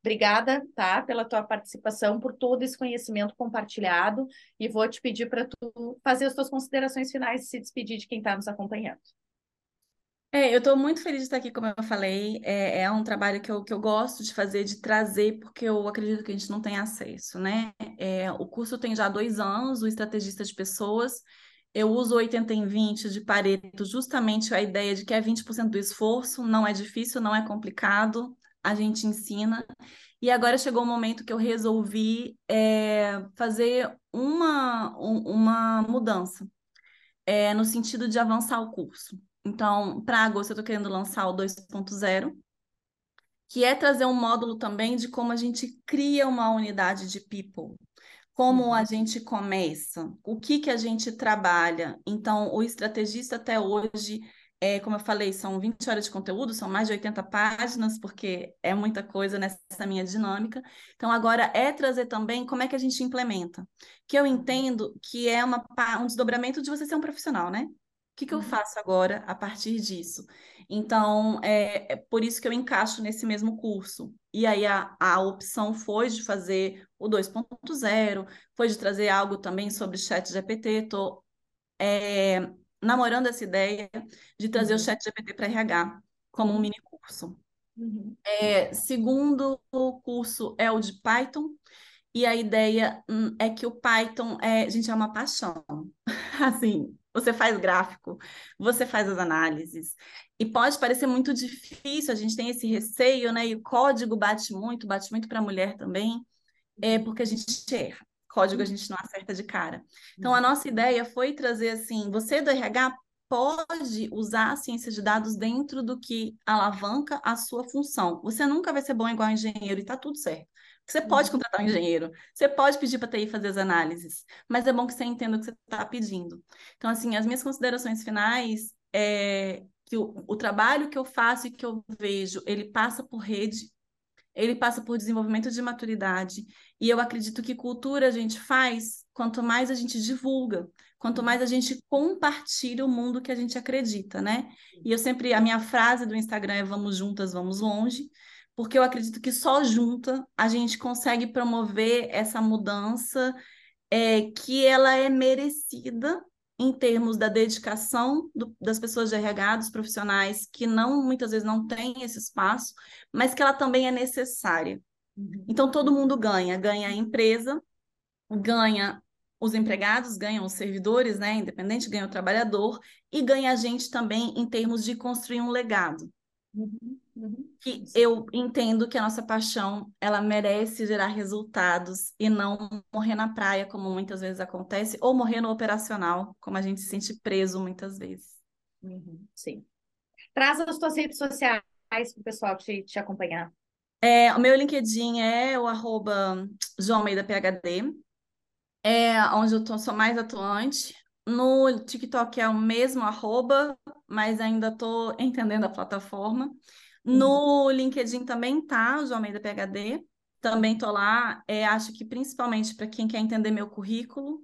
[SPEAKER 2] Obrigada, tá, pela tua participação, por todo esse conhecimento compartilhado e vou te pedir para tu fazer as tuas considerações finais e se despedir de quem está nos acompanhando.
[SPEAKER 3] É, eu estou muito feliz de estar aqui, como eu falei. É, é um trabalho que eu, que eu gosto de fazer, de trazer, porque eu acredito que a gente não tem acesso, né? É, o curso tem já dois anos, o Estrategista de Pessoas. Eu uso 80 em 20 de Pareto, justamente a ideia de que é 20% do esforço, não é difícil, não é complicado, a gente ensina. E agora chegou o momento que eu resolvi é, fazer uma, um, uma mudança, é, no sentido de avançar o curso. Então, para agosto, eu estou querendo lançar o 2.0, que é trazer um módulo também de como a gente cria uma unidade de people, como a gente começa, o que, que a gente trabalha. Então, o estrategista até hoje, é, como eu falei, são 20 horas de conteúdo, são mais de 80 páginas, porque é muita coisa nessa minha dinâmica. Então, agora é trazer também como é que a gente implementa, que eu entendo que é uma, um desdobramento de você ser um profissional, né? O que, que eu
[SPEAKER 2] Uhum.
[SPEAKER 3] faço agora a partir disso? Então, é, é por isso que eu encaixo nesse mesmo curso. E aí a, a opção foi de fazer o 2.0, foi de trazer algo também sobre chat GPT. Estou é, namorando essa ideia de trazer o
[SPEAKER 2] Uhum.
[SPEAKER 3] chat GPT para RH como um mini curso.
[SPEAKER 2] Uhum.
[SPEAKER 3] É, segundo curso é o de Python, e a ideia hum, é que o Python é, gente, é uma paixão. Assim, você faz gráfico, você faz as análises, e pode parecer muito difícil, a gente tem esse receio, né? E o código bate muito, bate muito para a mulher também, é porque a gente erra. Código a gente não acerta de cara. Então, a nossa ideia foi trazer assim: você do RH pode usar a ciência de dados dentro do que alavanca a sua função. Você nunca vai ser bom igual engenheiro e está tudo certo. Você pode contratar um engenheiro, você pode pedir para a TI fazer as análises, mas é bom que você entenda o que você está pedindo. Então, assim, as minhas considerações finais é que o, o trabalho que eu faço e que eu vejo, ele passa por rede, ele passa por desenvolvimento de maturidade, e eu acredito que cultura a gente faz quanto mais a gente divulga, quanto mais a gente compartilha o mundo que a gente acredita, né? E eu sempre, a minha frase do Instagram é vamos juntas, vamos longe, porque eu acredito que só junta a gente consegue promover essa mudança é, que ela é merecida em termos da dedicação do, das pessoas de RH, dos profissionais que não muitas vezes não têm esse espaço, mas que ela também é necessária. Uhum. Então todo mundo ganha, ganha a empresa, ganha os empregados, ganham os servidores, né, independente, ganha o trabalhador e ganha a gente também em termos de construir um legado. Uhum, uhum. Que eu entendo que a nossa paixão ela merece gerar resultados e não morrer na praia, como muitas vezes acontece, ou morrer no operacional, como a gente se sente preso muitas vezes.
[SPEAKER 2] Uhum, sim. Traz as tuas redes sociais para o pessoal te, te acompanhar.
[SPEAKER 3] É, o meu LinkedIn é o arroba PHD, é onde eu tô, sou mais atuante. No TikTok é o mesmo arroba, mas ainda estou entendendo a plataforma. No uhum. LinkedIn também tá, João Almeida PHD. Também estou lá. É, acho que principalmente para quem quer entender meu currículo,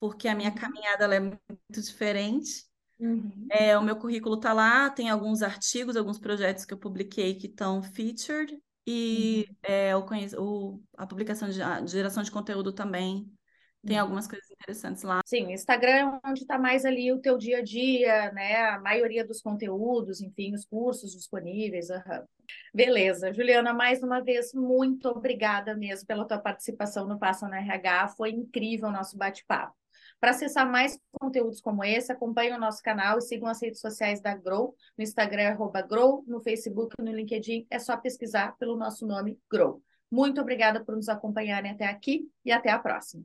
[SPEAKER 3] porque a minha uhum. caminhada é muito diferente. Uhum. É, o meu currículo está lá, tem alguns artigos, alguns projetos que eu publiquei que estão featured, e uhum. é, o, a publicação de, a geração de conteúdo também tem uhum. algumas coisas interessantes lá.
[SPEAKER 2] Sim, Instagram é onde está mais ali o teu dia a dia, né? A maioria dos conteúdos, enfim, os cursos disponíveis. Uhum. Beleza. Juliana, mais uma vez, muito obrigada mesmo pela tua participação no Passa na RH. Foi incrível o nosso bate-papo. Para acessar mais conteúdos como esse, acompanhe o nosso canal e sigam as redes sociais da Grow. No Instagram, arroba Grow, no Facebook no LinkedIn, é só pesquisar pelo nosso nome Grow. Muito obrigada por nos acompanharem até aqui e até a próxima.